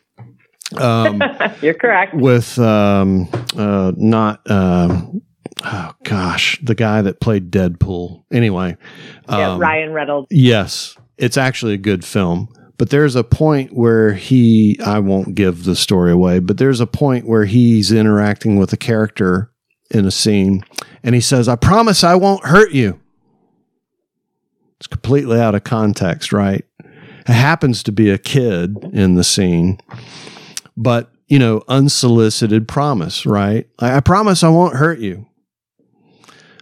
Um, <laughs> You're correct. with um, uh, not um, oh gosh, the guy that played Deadpool. Anyway, yeah, um, Ryan Reynolds. Yes, it's actually a good film. But there's a point where he, I won't give the story away, but there's a point where he's interacting with a character in a scene and he says, I promise I won't hurt you. It's completely out of context, right? It happens to be a kid in the scene, but, you know, unsolicited promise, right? I, I promise I won't hurt you.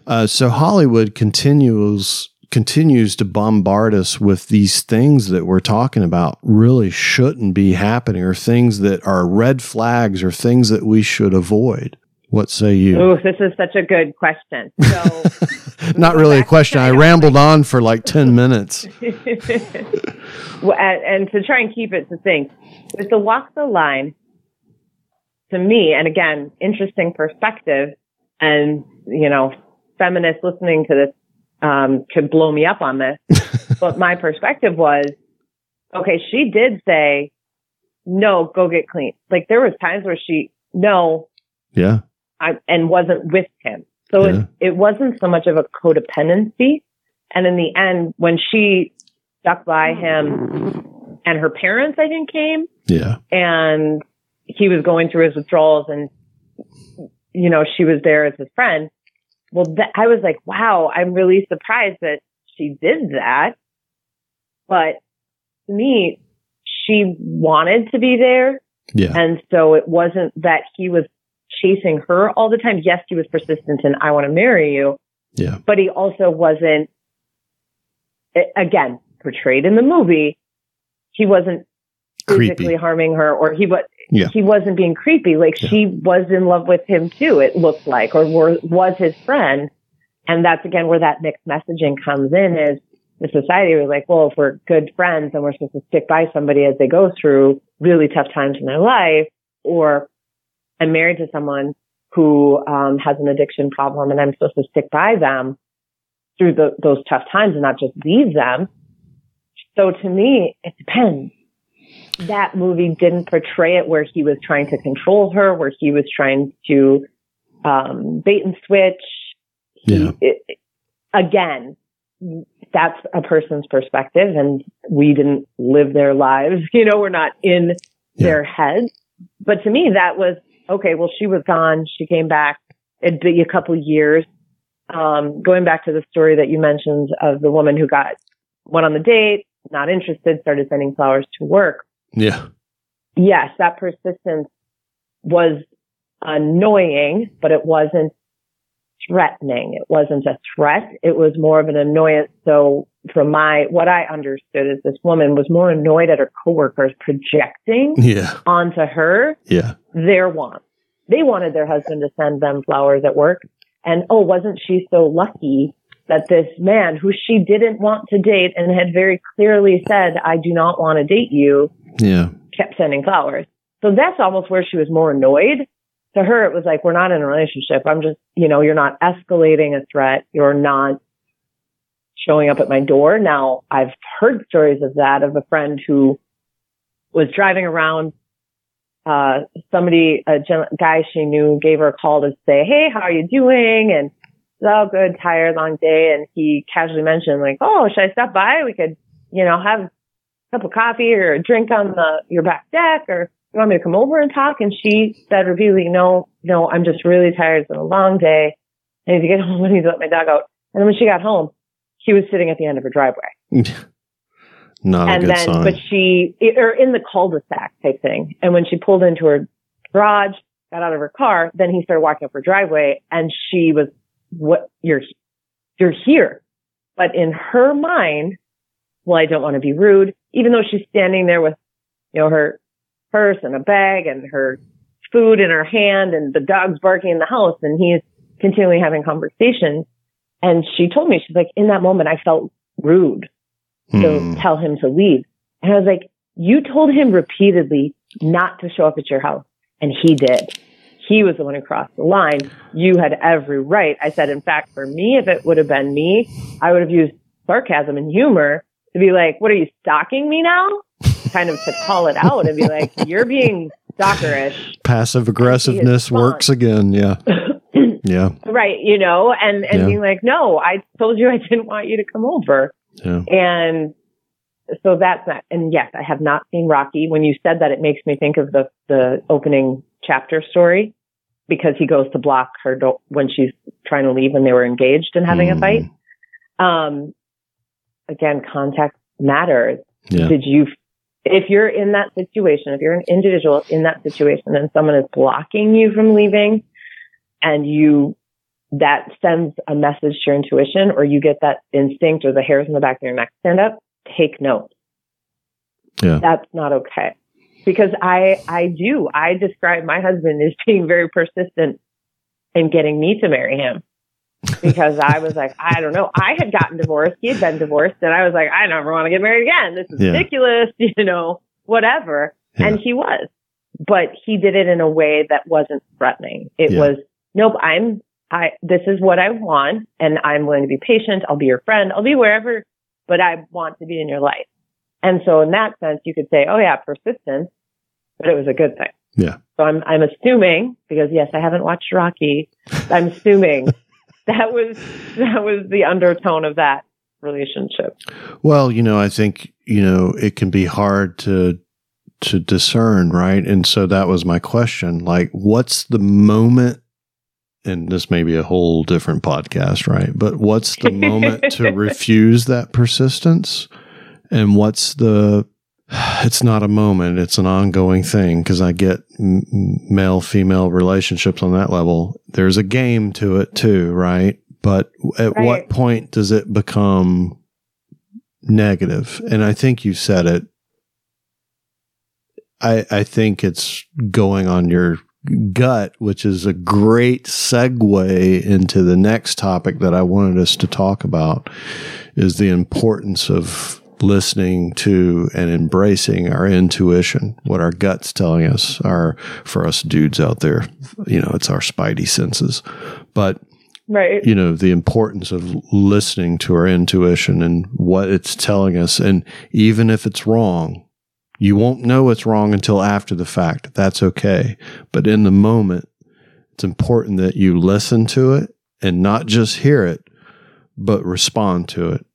Uh, so Hollywood continues continues to bombard us with these things that we're talking about really shouldn't be happening or things that are red flags or things that we should avoid. What say you? Oh, this is such a good question. <laughs> So, Not really a question. I rambled on for like 10 minutes. <laughs> Well, and, and to try and keep it succinct, with the walk the line, to me, and again, interesting perspective, and you know, feminists listening to this um, could blow me up on this, <laughs> but my perspective was, okay, she did say, no, go get clean. Like there was times where she, no, Yeah. I, and wasn't with him. So Yeah. it, it wasn't so much of a codependency. And in the end, when she stuck by him and her parents, I think came Yeah. and he was going through his withdrawals and, you know, she was there as his friend. Well, that, I was like, wow, I'm really surprised that she did that. But to me, she wanted to be there. Yeah. And so it wasn't that he was chasing her all the time. Yes, he was persistent and I want to marry you, Yeah. but he also wasn't, again, portrayed in the movie. He wasn't physically Creepy. harming her or he was, Yeah. he wasn't being creepy. Like Yeah. she was in love with him too, it looked like, or were, was his friend. And that's again where that mixed messaging comes in is the society was like, well, if we're good friends and we're supposed to stick by somebody as they go through really tough times in their life, or I'm married to someone who um, has an addiction problem and I'm supposed to stick by them through the, those tough times and not just leave them. So to me, it depends. That movie didn't portray it where he was trying to control her, where he was trying to um, bait and switch. He- Yeah. it- again, that's a person's perspective, and we didn't live their lives. <laughs> You know, we're not in Yeah. their heads. But to me, that was okay. Well, she was gone. She came back. It'd be a couple years. Um, going back to the story that you mentioned of the woman who got went on the date, not interested, started sending flowers to work. Yeah. Yes, that persistence was annoying, but it wasn't threatening. It wasn't a threat. It was more of an annoyance. So from my, what I understood is this woman was more annoyed at her coworkers projecting Yeah. onto her Yeah. their wants. They wanted their husband to send them flowers at work. And oh, wasn't she so lucky that this man who she didn't want to date and had very clearly said, I do not want to date you, Yeah. kept sending flowers. So that's almost where she was more annoyed. To her, it was like, we're not in a relationship. I'm just, you know, you're not escalating a threat. You're not showing up at my door. Now, I've heard stories of that, of a friend who was driving around. Uh, somebody, a gen- guy she knew gave her a call to say, Hey, how are you doing? And all good, tired, long day. And he casually mentioned like, Oh, should I stop by? We could, you know, have a cup of coffee or a drink on the, your back deck or you want me to come over and talk? And she said repeatedly, no, no, I'm just really tired. It's been a long day. I need to get <laughs> home. I need to let my dog out. And then when she got home, he was sitting at the end of her driveway. <laughs> Not and then, sign. but she, or in the cul-de-sac type thing. And when she pulled into her garage, got out of her car, then he started walking up her driveway and she was, what, you're, you're here. But in her mind, well, I don't want to be rude, even though she's standing there with, you know, her purse and a bag and her food in her hand and the dog's barking in the house and he's continually having conversations. And she told me, she's like, in that moment, I felt rude to hmm. tell him to leave. And I was like, you told him repeatedly not to show up at your house. And he did. He was the one who crossed the line. You had every right. I said, in fact, for me, if it would have been me, I would have used sarcasm and humor to be like, what are you stalking me now? kind of to call it out and be like, <laughs> you're being stalkerish. Passive aggressiveness works again. Yeah. <clears throat> yeah. Right. You know, and, and yeah. being like, no, I told you I didn't want you to come over. Yeah. And so that's not, and yes, I have not seen Rocky. When you said that, it makes me think of the, the opening chapter story because he goes to block her do- when she's trying to leave when they were engaged and having mm. a fight. Um, again, context matters. Yeah. Did you, if you're in that situation, if you're an individual in that situation and someone is blocking you from leaving and you that sends a message to your intuition or you get that instinct or the hairs in the back of your neck stand up, take note. Yeah. That's not okay. Because I, I do, I describe my husband as being very persistent in getting me to marry him. because I was like, I don't know. I had gotten divorced. He had been divorced and I was like, I never want to get married again. This is yeah. ridiculous, <laughs> you know, whatever. Yeah. And he was, but he did it in a way that wasn't threatening. It yeah. was, nope, I'm I, this is what I want and I'm willing to be patient. I'll be your friend. I'll be wherever, but I want to be in your life. And so in that sense, you could say, oh yeah, persistence, but it was a good thing. Yeah. So I'm, I'm assuming because yes, I haven't watched Rocky. I'm assuming <laughs> that was, that was the undertone of that relationship. Well, you know, I think, you know, it can be hard to, to discern, right? And so that was my question. Like, what's the moment and this may be a whole different podcast, right? But what's the moment to <laughs> refuse that persistence? And what's the, <sighs> it's not a moment, it's an ongoing thing because I get male female relationships on that level. There's a game to it too, right? But at right. what point does it become negative? And I think you said it. I, I think it's going on your gut, which is a great segue into the next topic that I wanted us to talk about, is the importance of listening to and embracing our intuition, what our gut's telling us, our for us dudes out there, you know, it's our spidey senses. But right. you know, the importance of listening to our intuition and what it's telling us and even if it's wrong, you won't know it's wrong until after the fact. That's okay. But in the moment, it's important that you listen to it and not just hear it, but respond to it.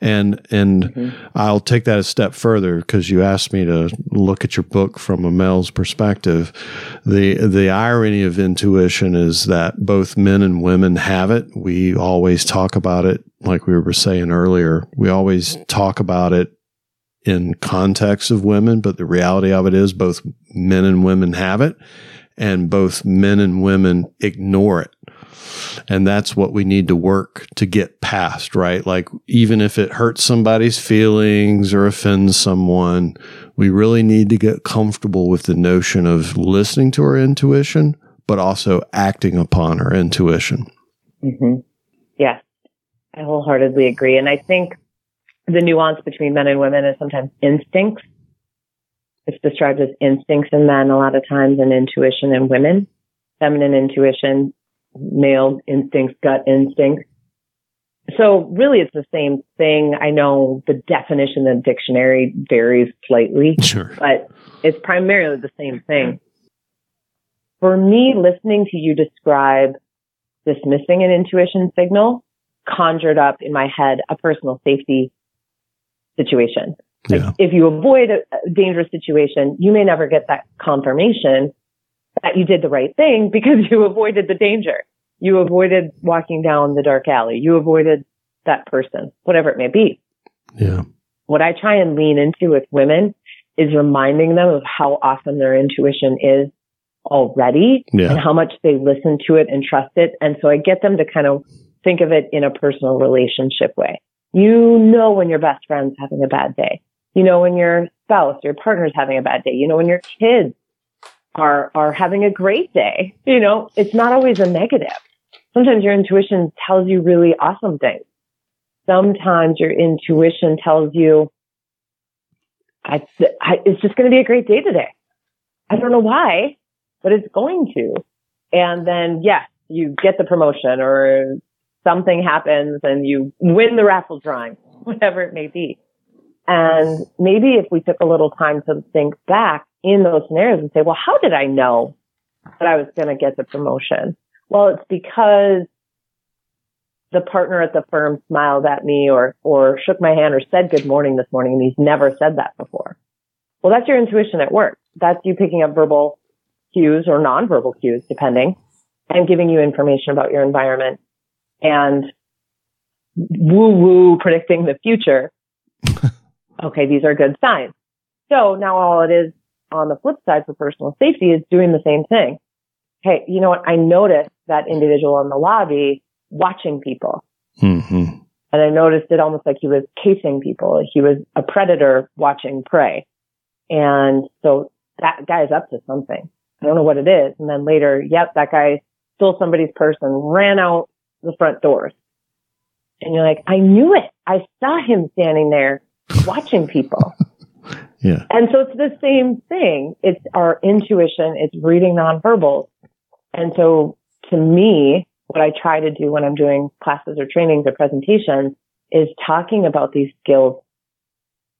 And and mm-hmm. I'll take that a step further because you asked me to look at your book from a male's perspective. The the irony of intuition is that both men and women have it. We always talk about it like we were saying earlier. We always talk about it in context of women, but the reality of it is both men and women have it and both men and women ignore it. And that's what we need to work to get past, right? Like, even if it hurts somebody's feelings or offends someone, we really need to get comfortable with the notion of listening to our intuition, but also acting upon our intuition. Mm-hmm. Yes, I wholeheartedly agree. And I think the nuance between men and women is sometimes instincts. It's described as instincts in men a lot of times and intuition in women. Feminine intuition, male instincts, gut instincts. So really it's the same thing. I know the definition in the dictionary varies slightly, sure. but it's primarily the same thing. For me, listening to you describe dismissing an intuition signal conjured up in my head a personal safety situation. Like yeah. If you avoid a dangerous situation, you may never get that confirmation that you did the right thing because <laughs> you avoided the danger. You avoided walking down the dark alley. You avoided that person, whatever it may be. Yeah. what I try and lean into with women is reminding them of how awesome their intuition is already Yeah. and how much they listen to it and trust it. And so I get them to kind of think of it in a personal relationship way. You know when your best friend's having a bad day. You know when your spouse, your partner's having a bad day. You know when your kids are are having a great day. You know, it's not always a negative. Sometimes your intuition tells you really awesome things. Sometimes your intuition tells you, I, I it's just going to be a great day today. I don't know why, but it's going to. And then yes, you get the promotion or something happens and you win the raffle drawing, <laughs> whatever it may be. And maybe if we took a little time to think back in those scenarios and say, well, how did I know that I was going to get the promotion? Well, it's because the partner at the firm smiled at me or, or shook my hand or said good morning this morning and he's never said that before. Well, that's your intuition at work. That's you picking up verbal cues or nonverbal cues, depending, and giving you information about your environment and woo woo predicting the future. <laughs> okay, these are good signs. So now all it is on the flip side for personal safety is doing the same thing. Hey, you know what? I noticed that individual in the lobby watching people. hmm And I noticed it almost like he was casing people. He was a predator watching prey. And so that guy is up to something. I don't know what it is. And then later, yep, that guy stole somebody's purse and ran out the front doors. And you're like, I knew it. I saw him standing there watching people. <laughs> Yeah. And so it's the same thing. It's our intuition. It's reading nonverbal. And so to me, what I try to do when I'm doing classes or trainings or presentations is talking about these skills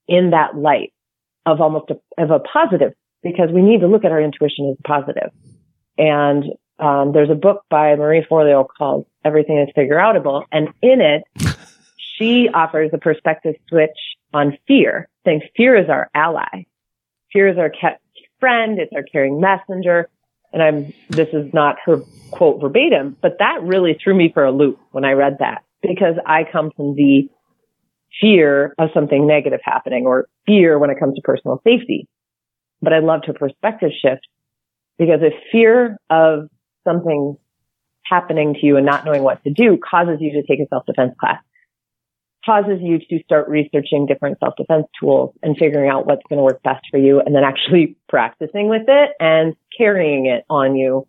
in that light of almost a, of a positive because we need to look at our intuition as positive. And um, there's a book by Marie Forleo called Everything is Figure Outable. And in it, <laughs> she offers a perspective switch on fear, saying fear is our ally. Fear is our friend. It's our caring messenger. And I'm, this is not her quote verbatim, but that really threw me for a loop when I read that because I come from the fear of something negative happening or fear when it comes to personal safety. But I loved her perspective shift because if fear of something happening to you and not knowing what to do causes you to take a self-defense class, causes you to start researching different self-defense tools and figuring out what's going to work best for you and then actually practicing with it and carrying it on you.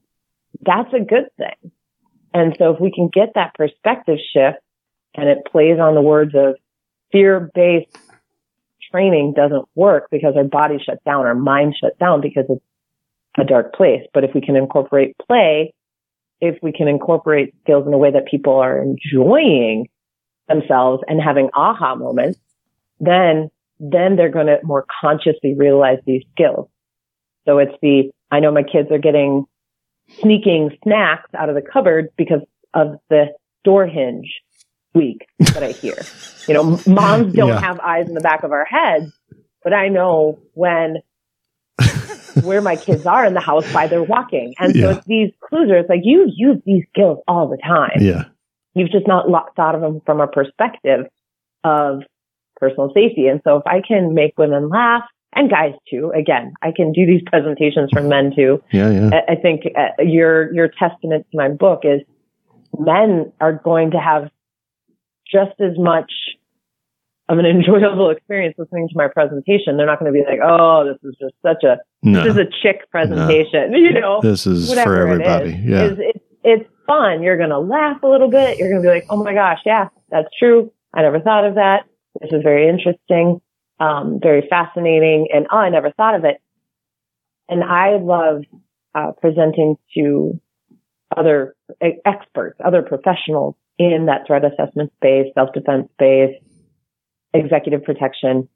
That's a good thing. And so if we can get that perspective shift and it plays on the words of fear-based training doesn't work because our body shuts down, our mind shuts down because it's a dark place. But if we can incorporate play, if we can incorporate skills in a way that people are enjoying themselves and having aha moments, then, then they're going to more consciously realize these skills. So it's the, I know my kids are getting sneaking snacks out of the cupboard because of the door hinge squeak that I hear. you know, moms don't Yeah. have eyes in the back of our heads, but I know when <laughs> where my kids are in the house by their walking. And so Yeah. it's these clues where it's like you use these skills all the time. Yeah. You've just not thought of them from a perspective of personal safety. And so if I can make women laugh and guys too, again, I can do these presentations for men too. Yeah. Yeah. I I think uh, your your testament to my book is men are going to have just as much of an <laughs> enjoyable experience listening to my presentation. They're not going to be like, "Oh, this is just such a No. this is a chick presentation," <laughs> you know. This is for everybody. is. Yeah. Is- it's it's fun. You're going to laugh a little bit. You're going to be like, "Oh my gosh, yeah, that's true. I never thought of that. This is very interesting, um, very fascinating, and oh, I never thought of it." And I love uh, presenting to other experts, other professionals in that threat assessment space, self-defense space, executive protection,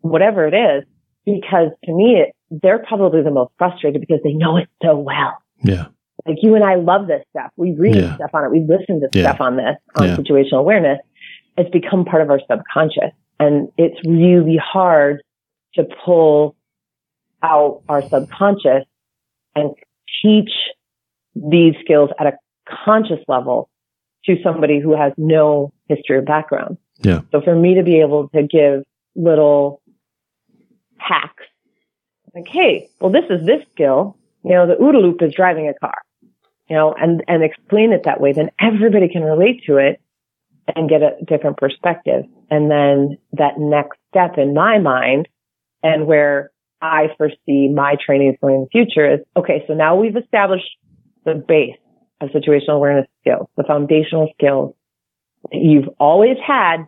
whatever it is, because to me, it, they're probably the most frustrated because they know it so well. yeah. Like you and I love this stuff. We read Yeah. stuff on it. We listen to Yeah. stuff on this, on Yeah. situational awareness. It's become part of our subconscious. And it's really hard to pull out our subconscious and teach these skills at a conscious level to somebody who has no history or background. Yeah. So for me to be able to give little hacks. Like, hey, well, this is this skill. You know, the OODA loop is driving a car, you know, and, and explain it that way. Then everybody can relate to it and get a different perspective. And then that next step in my mind and where I foresee my training is going in the future is, okay, so now we've established the base of situational awareness skills, the foundational skills that you've always had.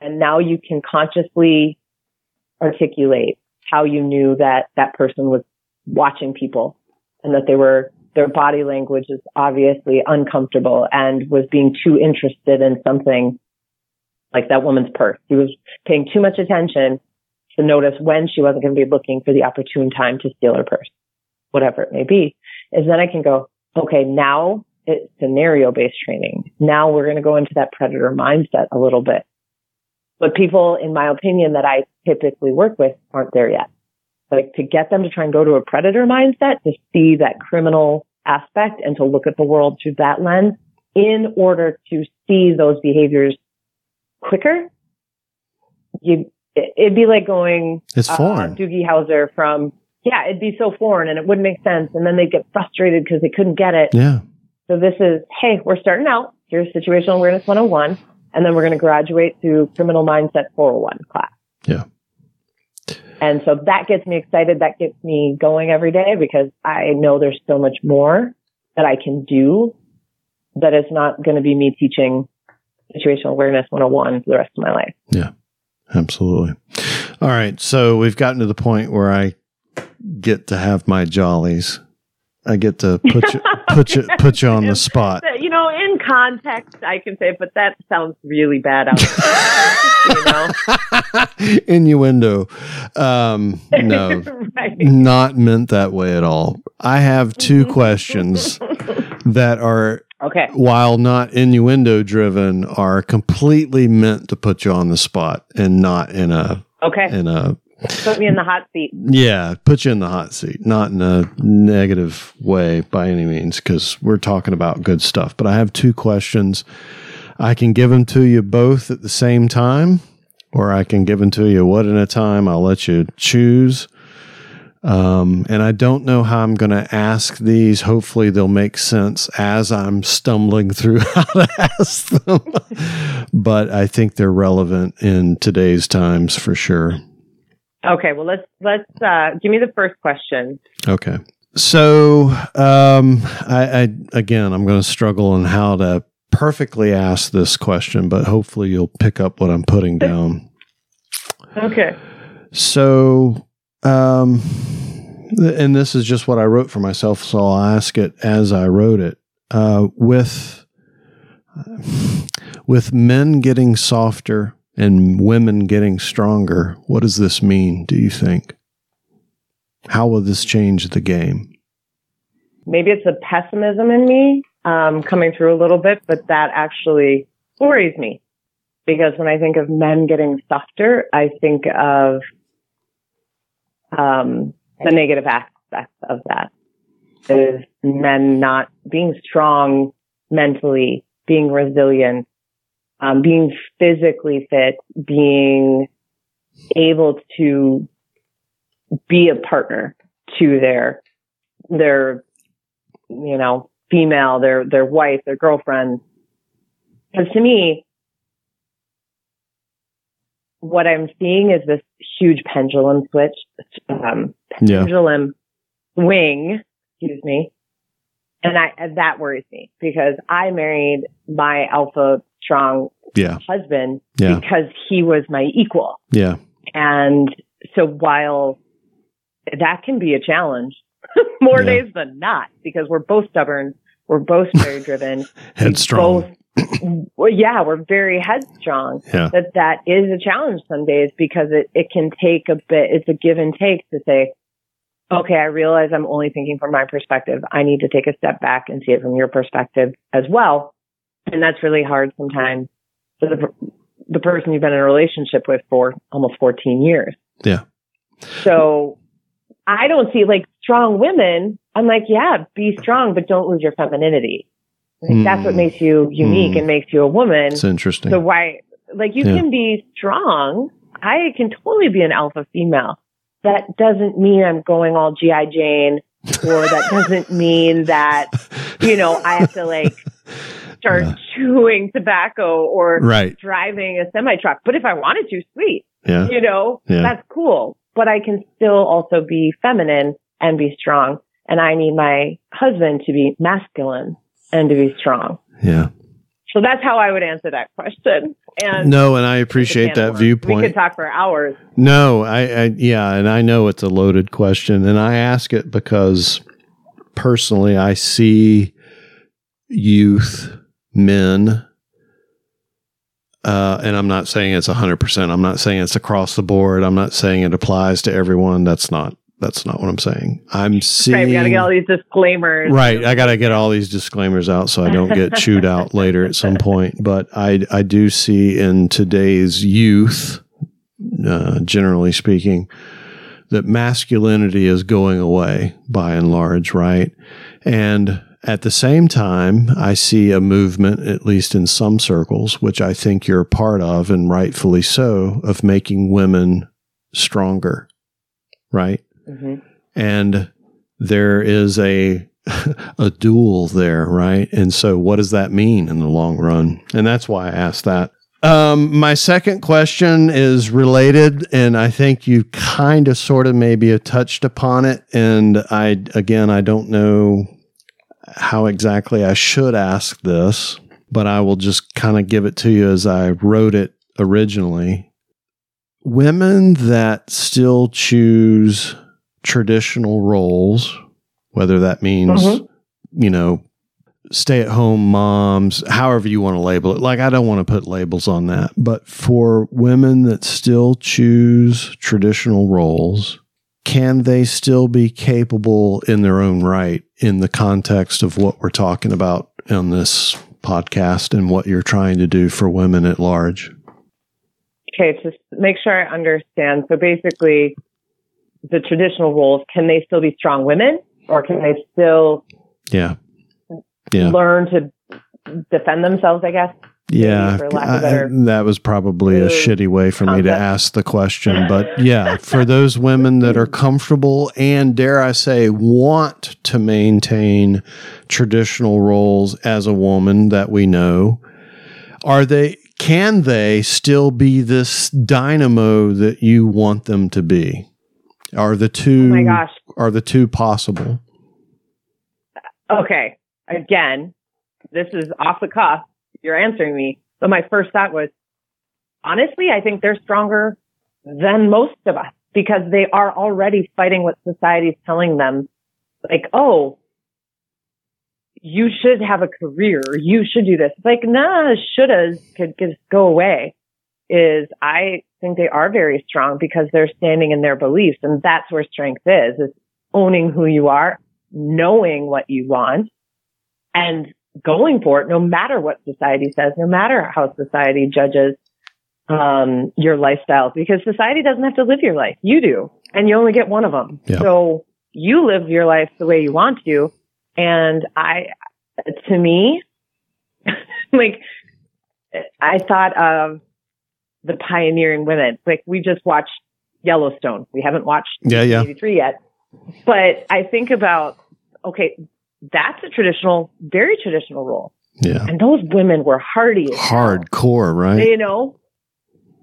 And now you can consciously articulate how you knew that that person was watching people and that they were their body language is obviously uncomfortable and was being too interested in something like that woman's purse. He was paying too much attention to notice when she wasn't going to be looking for the opportune time to steal her purse, whatever it may be. Is then I can go, okay, now it's scenario based training. Now we're going to go into that predator mindset a little bit. But people, in my opinion, that I typically work with aren't there yet. Like to get them to try and go to a predator mindset to see that criminal aspect and to look at the world through that lens in order to see those behaviors quicker. You, it'd be like going, it's foreign. Uh, Doogie Howser from, yeah, it'd be so foreign and it wouldn't make sense. And then they'd get frustrated because they couldn't get it. Yeah. So this is, hey, we're starting out. Here's situational awareness 101. And then we're going to graduate to criminal mindset 401 class. Yeah. And so that gets me excited. That gets me going every day because I know there's so much more that I can do that it's not going to be me teaching situational awareness 101 for the rest of my life. Yeah, absolutely. All right. So we've gotten to the point where I get to have my jollies. I get to <laughs> put you put you put you on the spot. You know, in context, I can say, but that sounds really bad out. <laughs> you know, <laughs> innuendo. Um, no, right. not meant that way at all. I have two questions that are okay. While not innuendo driven, are completely meant to put you on the spot and not in a okay in a Put me in the hot seat. Yeah, put you in the hot seat, not in a negative way by any means, because we're talking about good stuff. But I have two questions. I can give them to you both at the same time, or I can give them to you one at a time. I'll let you choose. Um, and I don't know how I'm going to ask these. Hopefully, they'll make sense as I'm stumbling through <laughs> how to ask them. <laughs> but I think they're relevant in today's times for sure. Okay, well let's let's uh, give me the first question. Okay, so um, I, I again I'm going to struggle on how to perfectly ask this question, but hopefully you'll pick up what I'm putting <laughs> down. okay. So, um, and this is just what I wrote for myself, so I'll ask it as I wrote it. Uh, with with men getting softer and women getting stronger. What does this mean, do you think? How will this change the game? Maybe it's the pessimism in me um, coming through a little bit, but that actually worries me because when I think of men getting softer, I think of um, the negative aspects of that is men not being strong mentally, being resilient, um, being physically fit, being able to be a partner to their, their, you know, female, their, their wife, their girlfriend. Because to me, what I'm seeing is this huge pendulum switch, um, pendulum yeah. swing, excuse me. And I, that worries me because I married my alpha strong yeah. husband yeah. because he was my equal. Yeah. And so while that can be a challenge <laughs> more yeah. days than not because we're both stubborn, we're both very <laughs> driven, headstrong. Both, well, yeah, we're very headstrong. Yeah. That that is a challenge some days because it, it can take a bit, it's a give and take to say, okay, I realize I'm only thinking from my perspective. I need to take a step back and see it from your perspective as well. And that's really hard sometimes for the, the person you've been in a relationship with for almost 14 years. Yeah. So I don't see like strong women. I'm like, yeah, be strong, but don't lose your femininity. Like, mm. That's what makes you unique mm. and makes you a woman. It's interesting. So why, like you yeah. can be strong. I can totally be an alpha female. That doesn't mean I'm going all GI Jane, or that doesn't mean that you know I have to like start yeah. chewing tobacco or right. driving a semi truck. But if I wanted to, sweet. Yeah. You know, yeah. that's cool. But I can still also be feminine and be strong. And I need my husband to be masculine and to be strong. Yeah. So that's how I would answer that question. And no, and I appreciate that viewpoint. We could talk for hours. No, I, I, yeah, and I know it's a loaded question, and I ask it because personally, I see youth men. Uh, and I'm not saying it's 100%. I'm not saying it's across the board. I'm not saying it applies to everyone. That's not that's not what I'm saying. I'm seeing. Right, got to get all these disclaimers. Right, I got to get all these disclaimers out so I don't get chewed out later at some point. But I I do see in today's youth, uh, generally speaking, that masculinity is going away by and large, right? And at the same time, I see a movement, at least in some circles, which I think you're a part of, and rightfully so, of making women stronger, right? Mm-hmm. And there is a <laughs> a duel there, right? And so, what does that mean in the long run? And that's why I asked that. Um, my second question is related, and I think you kind of, sort of, maybe have touched upon it. And I, again, I don't know how exactly I should ask this, but I will just kind of give it to you as I wrote it originally. Women that still choose traditional roles, whether that means, mm-hmm. you know, stay at home moms, however you want to label it. Like, I don't want to put labels on that. But for women that still choose traditional roles, can they still be capable in their own right in the context of what we're talking about on this podcast and what you're trying to do for women at large? Okay, to make sure I understand. So basically, the traditional roles, can they still be strong women or can they still yeah. Yeah. learn to defend themselves, I guess? Yeah, I, that was probably a shitty way for concept. me to ask the question. But <laughs> yeah, for those women that are comfortable and, dare I say, want to maintain traditional roles as a woman that we know, are they, can they still be this dynamo that you want them to be? Are the two, oh my gosh. are the two possible? Okay. Again, this is off the cuff you're answering me. But my first thought was, honestly, I think they're stronger than most of us because they are already fighting what society is telling them. Like, oh, you should have a career. You should do this. It's like, nah, shouldas could just go away. Is I think they are very strong because they're standing in their beliefs. And that's where strength is, is owning who you are, knowing what you want and going for it no matter what society says, no matter how society judges um, your lifestyle, because society doesn't have to live your life. You do, and you only get one of them. Yeah. So you live your life the way you want to. And I, to me, <laughs> like, I thought of the pioneering women. Like we just watched Yellowstone. We haven't watched yeah, yeah. 83 yet. But I think about, okay, that's a traditional, very traditional role. Yeah. And those women were hardy. Hardcore, right? You know,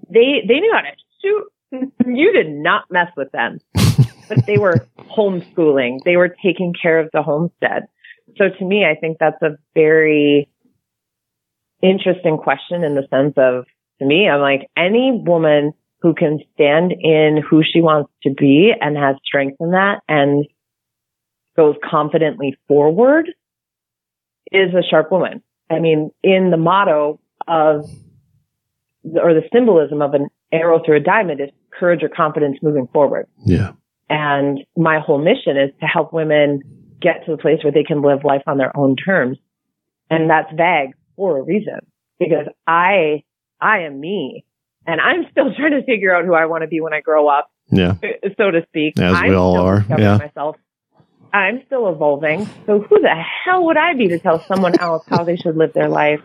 they, they knew how to shoot. <laughs> you did not mess with them, <laughs> but they were homeschooling. They were taking care of the homestead. So to me, I think that's a very interesting question in the sense of, to me, I'm like, any woman who can stand in who she wants to be and has strength in that and goes confidently forward is a sharp woman. I mean, in the motto of, or the symbolism of an arrow through a diamond is courage or confidence moving forward. Yeah. And my whole mission is to help women get to the place where they can live life on their own terms. And that's vague for a reason because I, I am me and I'm still <laughs> trying to figure out who I want to be when I grow up. Yeah. So to speak. As I'm we all are. Yeah. Myself. I'm still evolving. So who the hell would I be to tell someone else how they should live their life?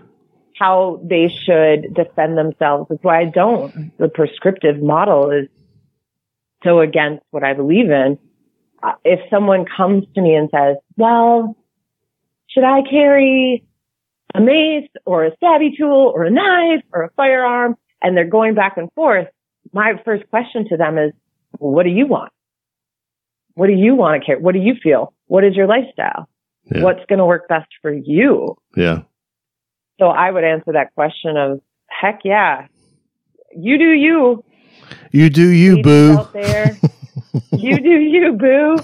how they should defend themselves. That's why I don't. The prescriptive model is so against what I believe in. Uh, if someone comes to me and says, well, should I carry a mace or a stabby tool or a knife or a firearm? And they're going back and forth. My first question to them is, well, what do you want? What do you want to care? What do you feel? What is your lifestyle? Yeah. What's going to work best for you? Yeah. So I would answer that question of, heck yeah, you do you. You do you, boo. Out there. <laughs> you do you, boo.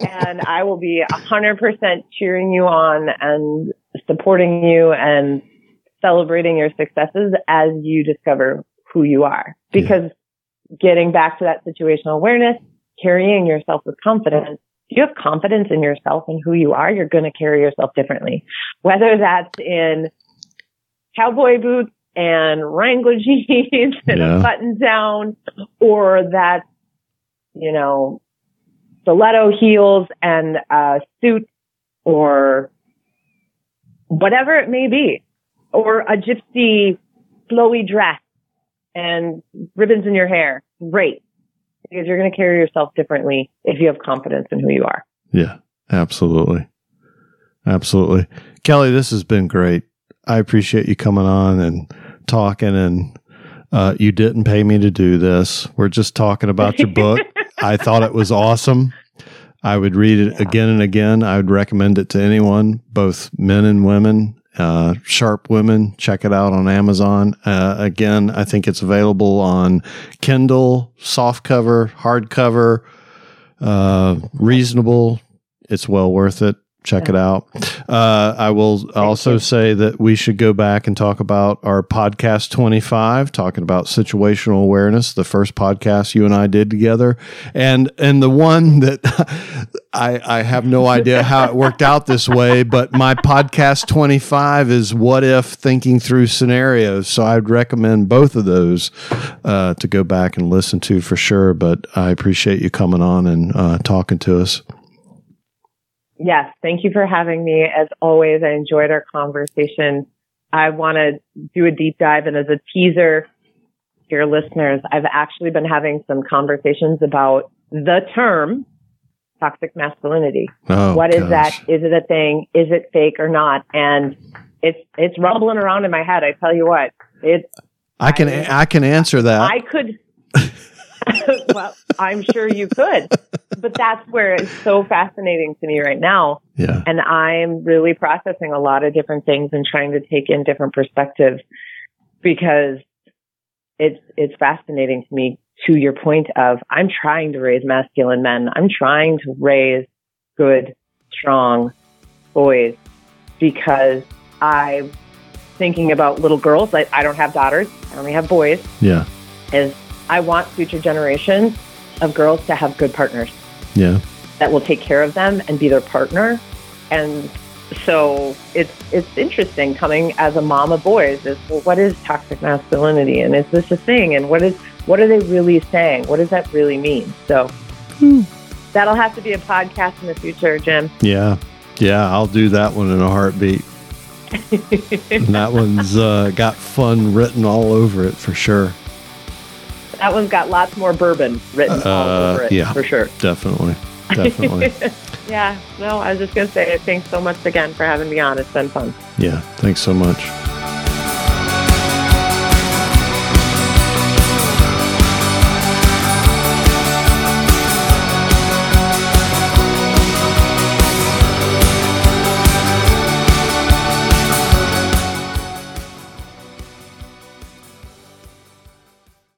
and I will be a hundred percent cheering you on and supporting you and celebrating your successes as you discover who you are. Because yeah. getting back to that situational awareness, carrying yourself with confidence, if you have confidence in yourself and who you are, you're going to carry yourself differently. Whether that's in cowboy boots and Wrangler <laughs> jeans and yeah. a button down, or that, you know, stiletto heels and a suit or whatever it may be, or a gypsy flowy dress and ribbons in your hair. Great. Because you're going to carry yourself differently if you have confidence in who you are. Yeah, absolutely. Absolutely. Kelly, this has been great. I appreciate you coming on and talking and uh, you didn't pay me to do this. We're just talking about your book. <laughs> I thought it was awesome. I would read it yeah. again and again. I would recommend it to anyone, both men and women. Uh, Sharp Women, check it out on Amazon. Uh, again, I think it's available on Kindle, softcover, hardcover, uh, reasonable. It's well worth it check it out. Uh, I will also say that we should go back and talk about our podcast 25, talking about situational awareness, the first podcast you and I did together. And, and the one that <laughs> I, I have no idea how it worked out this way, but my podcast 25 is what if thinking through scenarios. So I'd recommend both of those, uh, to go back and listen to for sure. But I appreciate you coming on and, uh, talking to us. Yes, thank you for having me. As always, I enjoyed our conversation. I want to do a deep dive and as a teaser to your listeners, I've actually been having some conversations about the term toxic masculinity. Oh, what is gosh. that? Is it a thing? Is it fake or not? And it's it's rumbling around in my head. I tell you what, it's I can I, I can answer that. I could <laughs> well, I'm sure you could. But that's where it's so fascinating to me right now. Yeah. And I'm really processing a lot of different things and trying to take in different perspectives because it's it's fascinating to me to your point of I'm trying to raise masculine men. I'm trying to raise good, strong boys because I'm thinking about little girls. Like I don't have daughters. I only have boys. Yeah. Is I want future generations of girls to have good partners. Yeah. That will take care of them and be their partner. And so it's it's interesting coming as a mom of boys is well what is toxic masculinity and is this a thing and what is what are they really saying? What does that really mean? So hmm. that'll have to be a podcast in the future, Jim. Yeah. Yeah, I'll do that one in a heartbeat. <laughs> and that one's uh, got fun written all over it for sure. That one's got lots more bourbon written uh, all over it, yeah, for sure. Definitely, definitely. <laughs> yeah. No, I was just gonna say thanks so much again for having me on. It's been fun. Yeah. Thanks so much.